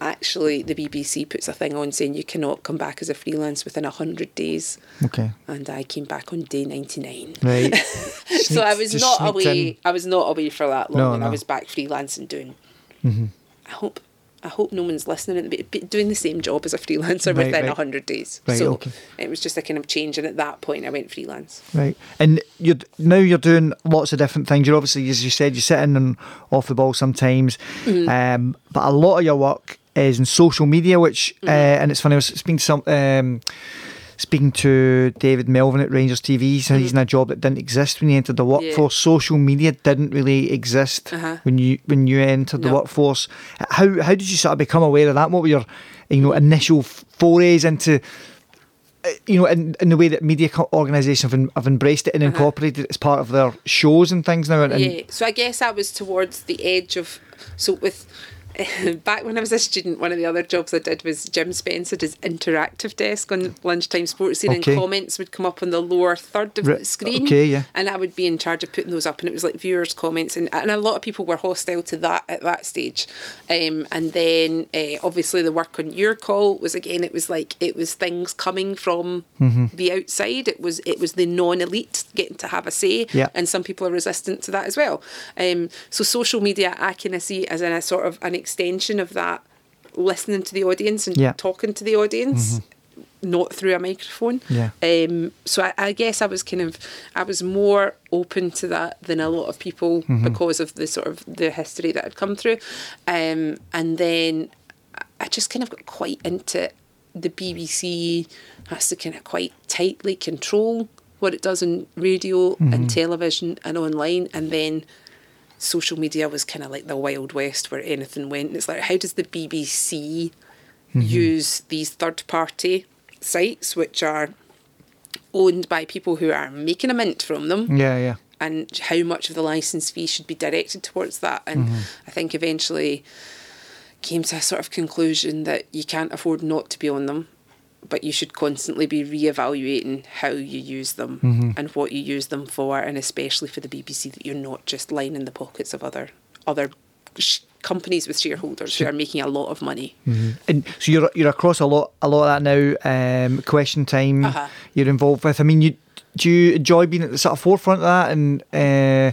actually the BBC puts a thing on saying you cannot come back as a freelance within 100 days. Okay. And I came back on day 99. Right. so I was not away. in. I was not away for that long, No, and I was back freelancing doing. Mm-hmm. I hope. I hope no one's listening and doing the same job as a freelancer Right, within right. hundred days. Right, so okay. it was just a kind of change, and at that point, I went freelance. Right, and you're now you're doing lots of different things. You're obviously, as you said, you're sitting and off the ball sometimes, Mm-hmm. um, but a lot of your work is in social media. Which, Mm-hmm. uh, and it's funny. I was speaking to some, um, speaking to David Melvin at Rangers TV. Said he's in a job that didn't exist when he entered the workforce. Social media didn't really exist Uh-huh. when you when you entered the workforce. How how did you sort of become aware of that? What were your you know initial forays into? uh, you know, in, in the way that media co- organisations have, have embraced it and incorporated it as part of their shows and things now. And, Uh-huh. yeah. So I guess I was towards the edge of. So with. Back when I was a student, one of the other jobs I did was Jim Spencer his interactive desk on lunchtime Sportscene, Okay. and comments would come up on the lower third of the screen. okay, yeah. And I would be in charge of putting those up, and it was like viewers' comments, and, and a lot of people were hostile to that at that stage. Um, and then uh, obviously the work on your call was again, it was like it was things coming from Mm-hmm. the outside. It was it was the non-elite getting to have a say, Yeah. and some people are resistant to that as well. Um, so social media, I kind of see as in a sort of an extension of that, listening to the audience and Yeah. talking to the audience, not through a microphone. Yeah. Um, so I, I guess I was kind of I was more open to that than a lot of people because of the sort of the history that had come through, um, and then I- I just kind of got quite into the BBC has to kind of quite tightly control what it does in radio and television and online, and then social media was kind of like the wild west where anything went. And it's like, how does the BBC mm-hmm. use these third party sites, which are owned by people who are making a mint from them? yeah, yeah. and how much of the license fee should be directed towards that. And mm-hmm. I think eventually came to a sort of conclusion that you can't afford not to be on them, but you should constantly be re-evaluating how you use them and what you use them for, and especially for the BBC that you're not just lining the pockets of other other sh- companies with shareholders who are making a lot of money. And so you're you're across a lot a lot of that now. Um, question time Uh-huh. you're involved with. I mean, you do you enjoy being at the sort of forefront of that and. Uh,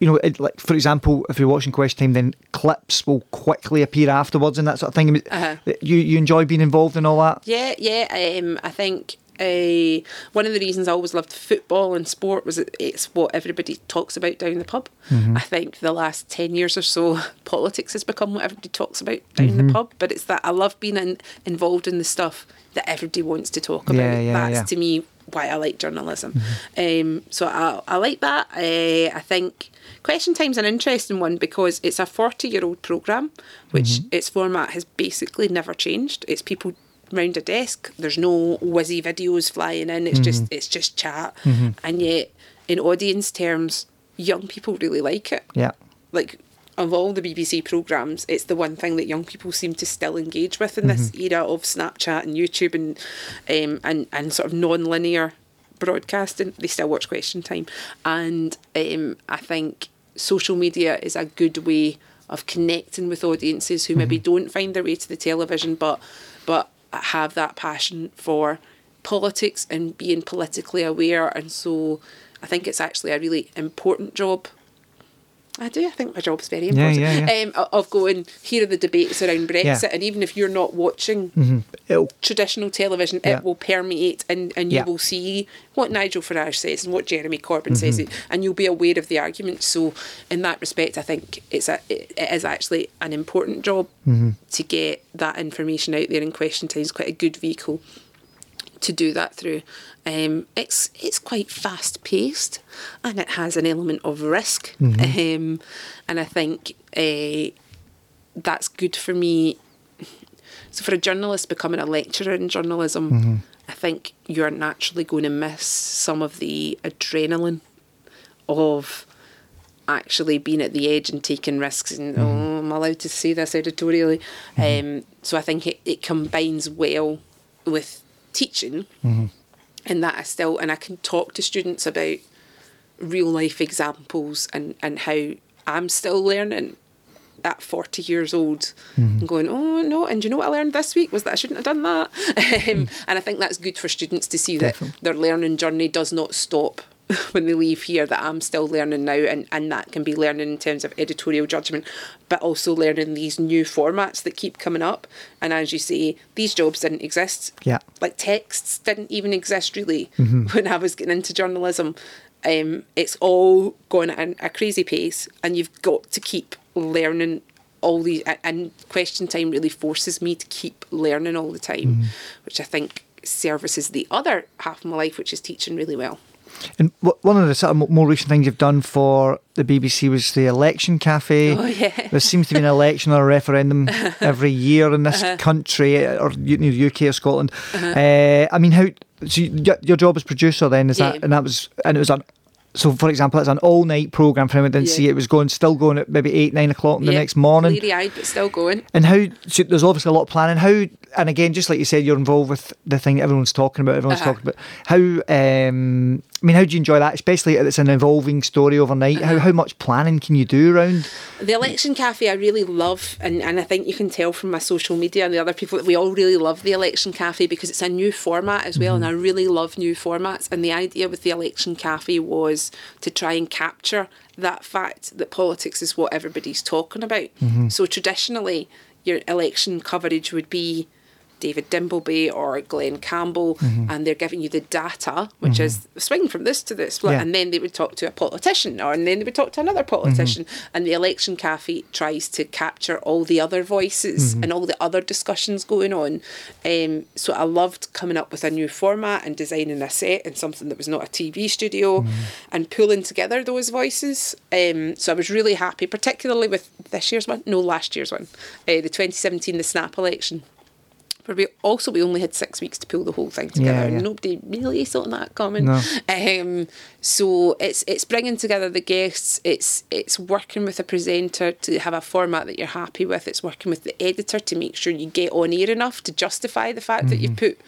you know, it, like for example, if you're watching Question Time, then clips will quickly appear afterwards and that sort of thing. Uh-huh. You you enjoy being involved in all that. Yeah, yeah. Um, I think uh, one of the reasons I always loved football and sport was it's what everybody talks about down the pub. I think the last 10 years or so, politics has become what everybody talks about down the pub. But it's that I love being in, involved in the stuff that everybody wants to talk about. Yeah, yeah, That's yeah. to me why I like journalism. Um, so I, I like that. Uh, I think Question Time's an interesting one because it's a 40 year old programme, which its format has basically never changed. It's people round a desk. There's no whizzy videos flying in. It's just it's just chat, and yet in audience terms, young people really like it. Yeah. Like of all the BBC programmes, it's the one thing that young people seem to still engage with in this era of Snapchat and YouTube and um, and and sort of non-linear broadcasting. They still watch Question Time, and um, I think social media is a good way of connecting with audiences who maybe don't find their way to the television, but but have that passion for politics and being politically aware. And so, I think it's actually a really important job I do. I think my job's very Yeah, important. yeah, Um, of going, here are the debates around Brexit, Yeah. and even if you're not watching It'll, traditional television, Yeah. it will permeate, and, and you Yeah. will see what Nigel Farage says and what Jeremy Corbyn says, Mm-hmm. and you'll be aware of the arguments. So, in that respect, I think it's a, it, it is actually an important job Mm-hmm. to get that information out there. in Question Time is quite a good vehicle to do that through. Um, it's it's quite fast paced, and it has an element of risk. Um, and I think uh, that's good for me. So for a journalist becoming a lecturer in journalism, I think you're naturally going to miss some of the adrenaline of actually being at the edge and taking risks and oh, I'm allowed to say this editorially. Um, so I think it, it combines well with teaching mm-hmm. and that I still and I can talk to students about real life examples and, and how I'm still learning at 40 years old mm-hmm. and going, oh no, and you know what I learned this week was that I shouldn't have done that. um, mm. and I think that's good for students to see Definitely. that their learning journey does not stop when they leave here, that I'm still learning now, and, and that can be learning in terms of editorial judgment, but also learning these new formats that keep coming up. And as you say, these jobs didn't exist. Yeah. Like texts didn't even exist really when I was getting into journalism. Um, it's all going at a crazy pace, and you've got to keep learning all these. And question time really forces me to keep learning all the time, which I think services the other half of my life, which is teaching really well. And one of the sort of more recent things you've done for the BBC was the election cafe. Oh, yeah. There seems to be an election or a referendum every year in Uh-huh. this country, uh, or UK or Scotland. Uh, I mean, how? So you, your- job as producer then is that, and that was, and it was an. So, for example, it's an all-night program for anyone didn't Yeah. see it. It was going, still going at maybe eight, nine o'clock the Yeah, next morning. Bleary-eyed, but still going. And how so there's obviously a lot of planning. How and again, just like you said, you're involved with the thing everyone's talking about. Everyone's Uh-huh. talking about how. Um, I mean, how do you enjoy that? Especially it's an evolving story overnight. Uh-huh. How how much planning can you do around? The election cafe I really love, and, and I think you can tell from my social media and the other people that we all really love the election cafe because it's a new format as well, and I really love new formats. And the idea with the election cafe was to try and capture that fact that politics is what everybody's talking about. So traditionally, your election coverage would be David Dimbleby or Glenn Campbell, and they're giving you the data, which is swing from this to this, Yeah. and then they would talk to a politician, or and then they would talk to another politician, and the election cafe tries to capture all the other voices and all the other discussions going on. Um, so I loved coming up with a new format and designing a set and something that was not a TV studio, and pulling together those voices. Um, so I was really happy, particularly with this year's one, no, last year's one, uh, the 2017 the Snap election. Where we also we only had six weeks to pull the whole thing together, Yeah, and yeah. nobody really saw that coming. No. Um, so it's it's bringing together the guests. It's it's working with a presenter to have a format that you're happy with. It's working with the editor to make sure you get on air enough to justify the fact that you've Mm-hmm. put.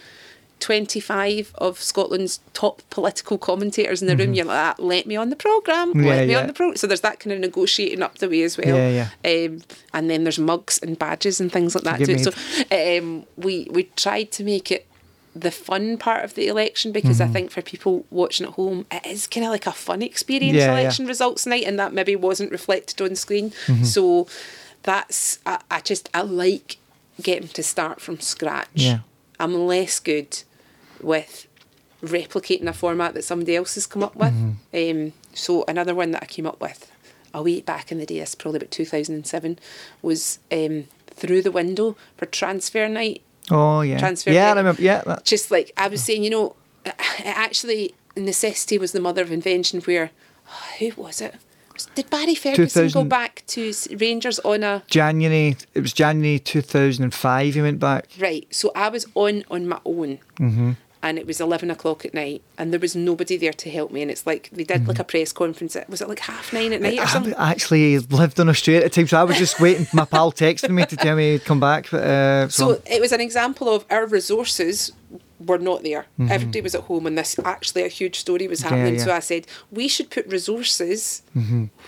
25 of Scotland's top political commentators in the room, you're like, ah, let me on the programme, Mm-hmm. Yeah, let me yeah. on the programme. So there's that kind of negotiating up the way as well. Yeah, Um, and then there's mugs and badges and things like that too. So um, we we tried to make it the fun part of the election because Mm-hmm. I think for people watching at home, it is kind of like a fun experience. Yeah, yeah. election results night, and that maybe wasn't reflected on screen. Mm-hmm. So that's I, I just I like getting to start from scratch. Yeah. I'm less good with replicating a format that somebody else has come up with. Mm-hmm. Um, so another one that I came up with a wee back in the day, it's probably about 2007, was um, Through the Window for Transfer Night. Oh yeah, Transfer yeah, I remember. Yeah, that, Just like I was saying, you know, it actually necessity was the mother of invention. Where who was it? Did Barry Ferguson go back to Rangers on a January. It was January two thousand and five. He went back. right? So I was on on my own, Mm-hmm. And it was eleven o'clock at night, and there was nobody there to help me. And it's like they did like a press conference. At, was it like half nine at night or I something? actually lived on Australia at the time, so I was just waiting. My pal texted me to tell me he'd come back. But, uh, so, So it was an example of our resources were not there. Everybody was at home, and this actually a huge story was Mm-hmm. Yeah, happening. yeah. So I said we should put resources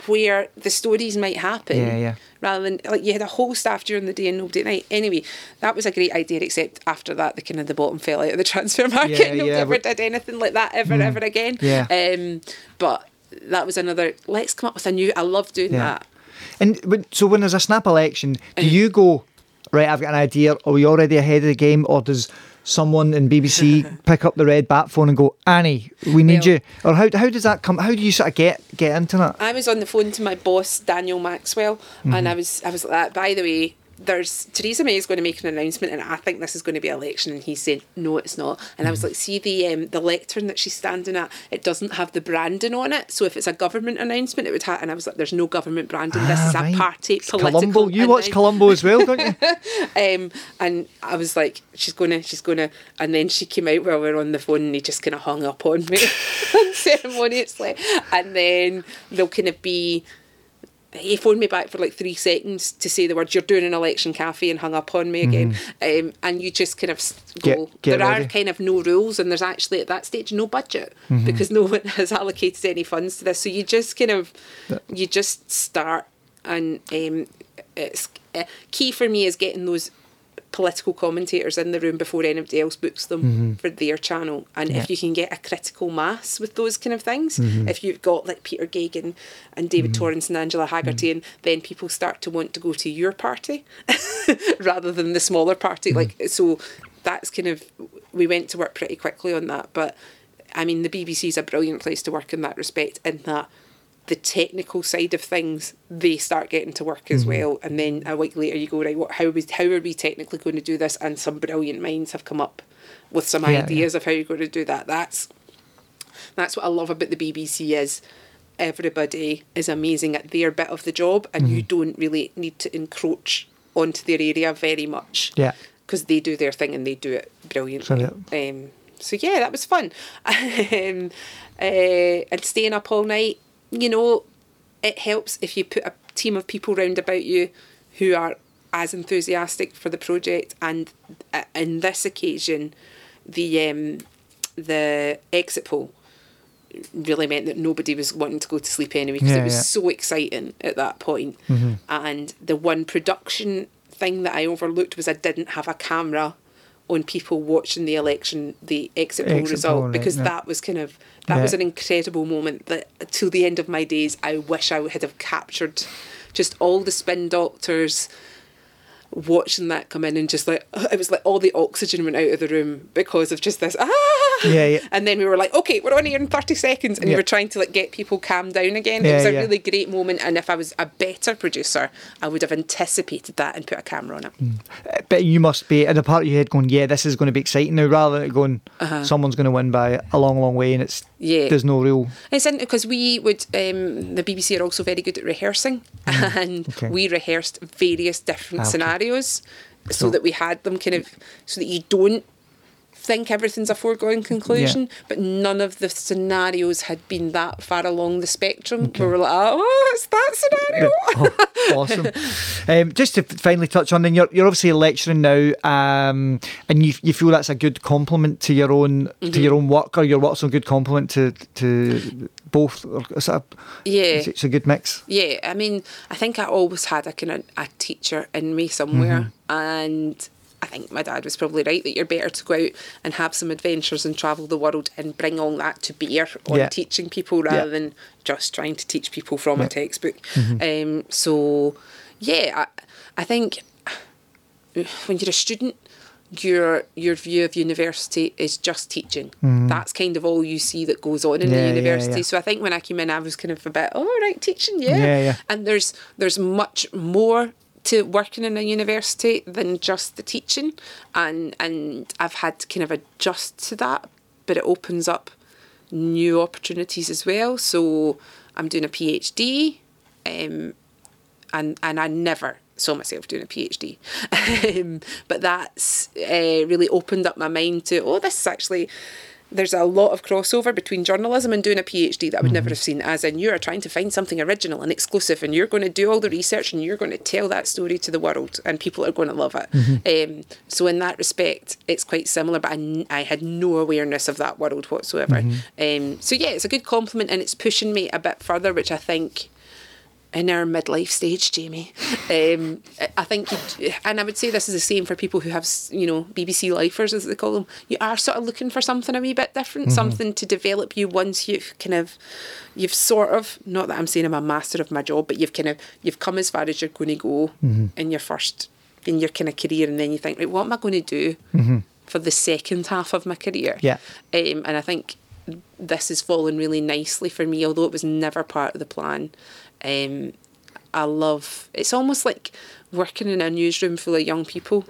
where the stories might happen, Yeah, yeah. rather than like you had a whole staff during the day and nobody at night. Anyway, that was a great idea. Except after that, the kind of the bottom fell out of the transfer market. Nobody ever Mm. did anything like that ever, ever again. Yeah. Um, but that was another. Let's come up with a new. I love doing that. and when, so when there's a snap election, do you go right? I've got an idea. Are we already ahead of the game, or does someone in BBC pick up the red bat phone and go, Annie, we need Well- you? Or how, how does that come? How do you sort of get get into that? I was on the phone to my boss Daniel Maxwell, Mm-hmm. and I was I was like. By the way, there's Theresa May is going to make an announcement, and I think this is going to be election. And he said, no, it's not. And I was like, see the um, the lectern that she's standing at, it doesn't have the branding on it. So if it's a government announcement, it would have. And I was like, there's no government branding. this Ah, is right. a party It's political. Columbo. You watch Columbo as well, don't you? um, and I was like, she's gonna, she's gonna, and then she came out while we were on the phone, and he just kind of hung up on me unceremoniously, and then they'll kind of be. He phoned me back for like three seconds to say the words "You're doing an election cafe" and hung up on me again. Um, and you just kind of go. Get- get there ready. are kind of no rules, and there's actually at that stage no budget Mm-hmm. because no one has allocated any funds to this. So you just kind of, you just start and um, it's uh, key for me is getting those political commentators in the room before anybody else books them mm-hmm. for their channel. And Yeah. if you can get a critical mass with those kind of things, mm-hmm. if you've got like Peter Geoghegan and David mm-hmm. Torrance and Angela Haggerty, and then people start to want to go to your party rather than the smaller party. Like so, that's kind of we went to work pretty quickly on that. But I mean, the BBC is a brilliant place to work in that respect. In that the technical side of things, they start getting to work Mm-hmm. as well. And then a week later, you go right. What? How we? How are we technically going to do this? And some brilliant minds have come up with some Yeah, ideas of how you're going to do that. That's that's what I love about the BBC is everybody is amazing at their bit of the job, and you Mm-hmm. don't really need to encroach onto their area very much Yeah. because they do their thing and they do it brilliantly. Um, so yeah, that was fun. um, uh, and staying up all night, you know, it helps if you put a team of people round about you who are as enthusiastic for the project. And uh, in this occasion, the um, the exit poll really meant that nobody was wanting to go to sleep anyway because Yeah, it was yeah. so exciting at that point. And the one production thing that I overlooked was I didn't have a camera on people watching the election, the exit poll Exit result, poll, because yeah. that was kind of that Yeah. was an incredible moment that till the end of my days I wish I had have captured just all the spin doctors watching that come in and just like it was like all the oxygen went out of the room because of just this ah Yeah, yeah. and then we were like okay we're on here in 30 seconds and Yeah. we were trying to like get people calmed down again it was a yeah. really great moment and if I was a better producer I would have anticipated that and put a camera on it But you must be in the part of your head going, yeah, this is going to be exciting now, rather than going, someone's going to win by a long, long way, and it's Uh-huh. Yeah. there's no real. It's interesting because we would, um, the BBC are also very good at rehearsing, and Mm, okay. we rehearsed various different Ah, okay. scenarios so Cool. that we had them kind of, so that you don't think everything's a foregone conclusion, but none of the scenarios had been that far along the spectrum. We were like, oh, it's that scenario. Oh, awesome. Um, just to finally touch on, then you're, you're obviously lecturing now, um, and you, you feel that's a good compliment to your own Mm-hmm. to your own work, or your work's a good compliment to to both. Or is that a, Yeah. it's, it's a good mix. Yeah, I mean, I think I always had a kind of a teacher in me somewhere, and I think my dad was probably right that you're better to go out and have some adventures and travel the world and bring all that to bear on Yeah. teaching people rather Yeah. than just trying to teach people from Yeah. a textbook. Um, so, yeah, I, I think when you're a student, your your view of university is just teaching. That's kind of all you see that goes on in Mm-hmm. Yeah, the yeah, university. yeah. So I think when I came in, I was kind of a bit, oh right, teaching, yeah. Yeah, yeah. And there's there's much more to working in a university than just the teaching, and and I've had to kind of adjust to that, but it opens up new opportunities as well. So I'm doing a PhD, um, and and I never saw myself doing a PhD, um, but that's uh, really opened up my mind to oh, this is actually. There's a lot of crossover between journalism and doing a PhD that I would never have seen. As in, you are trying to find something original and exclusive, and you're going to do all the research and you're going to tell that story to the world, and people are going to love it. Um, so, in that respect, it's quite similar, but I, n- I had no awareness of that world whatsoever. Um, so, yeah, it's a good compliment, and it's pushing me a bit further, which I think in our midlife stage, Jamie. Um, I think, and I would say this is the same for people who have, you know, BBC lifers as they call them. You are sort of looking for something a wee bit different, something to develop you once you've kind of, you've sort of, not that I'm saying I'm a master of my job, but you've kind of, you've come as far as you're going to go in your first, in your kind of career, and then you think, right, what am I going to do for the second half of my career? Yeah. Um, and I think this has fallen really nicely for me, although it was never part of the plan. Um, I love it's almost like working in a newsroom full of young people,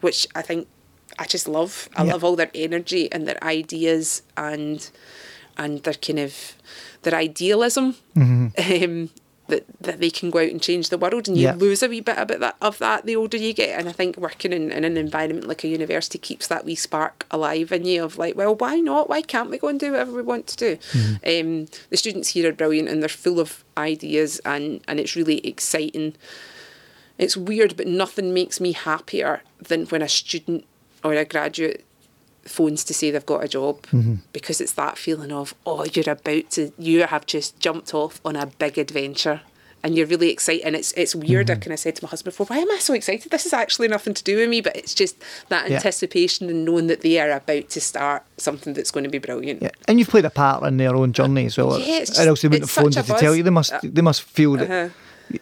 which I think I just love. I Yeah. love all their energy and their ideas and and their kind of their idealism. Um, that, that they can go out and change the world and you Yeah. lose a wee bit about that of that the older you get. And I think working in, in an environment like a university keeps that wee spark alive in you of like well why not? Why can't we go and do whatever we want to do? Um, the students here are brilliant and they're full of ideas and and it's really exciting. It's weird but nothing makes me happier than when a student or a graduate phones to say they've got a job because it's that feeling of oh you're about to you have just jumped off on a big adventure and you're really excited. And it's it's weird. Mm-hmm. I kind of said to my husband before, why am I so excited? This is actually nothing to do with me, but it's just that Yeah. anticipation and knowing that they are about to start something that's going to be brilliant. Yeah, and you've played a part in their own journey as well. Yeah, it's or just- else they wouldn't have phoned such you a to tell you. They must Uh, they must feel that uh-huh.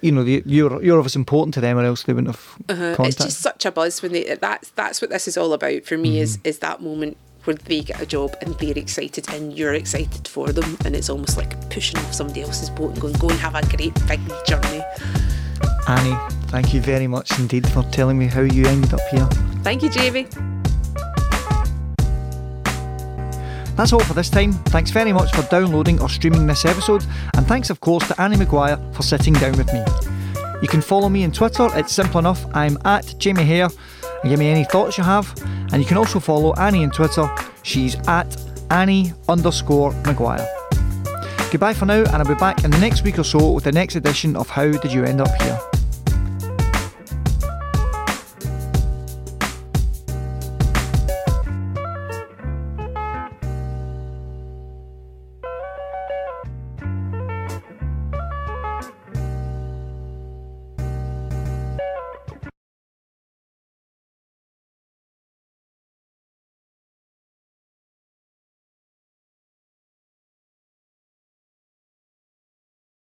You know the, you're you're obviously important to them, or else they wouldn't have Uh, it's just such a buzz when they that's that's what this is all about for me is is that moment where they get a job and they're excited and you're excited for them and it's almost like pushing off somebody else's boat and going go and have a great big journey. Annie, thank you very much indeed for telling me how you ended up here. thank you jamie That's all for this time. Thanks very much for downloading or streaming this episode, and thanks, of course, to Annie Maguire for sitting down with me. You can follow me on Twitter, it's simple enough. I'm at Jamie Hare, and give me any thoughts you have. And you can also follow Annie on Twitter, she's at Annie underscore Maguire. Goodbye for now, and I'll be back in the next week or so with the next edition of How Did You End Up Here?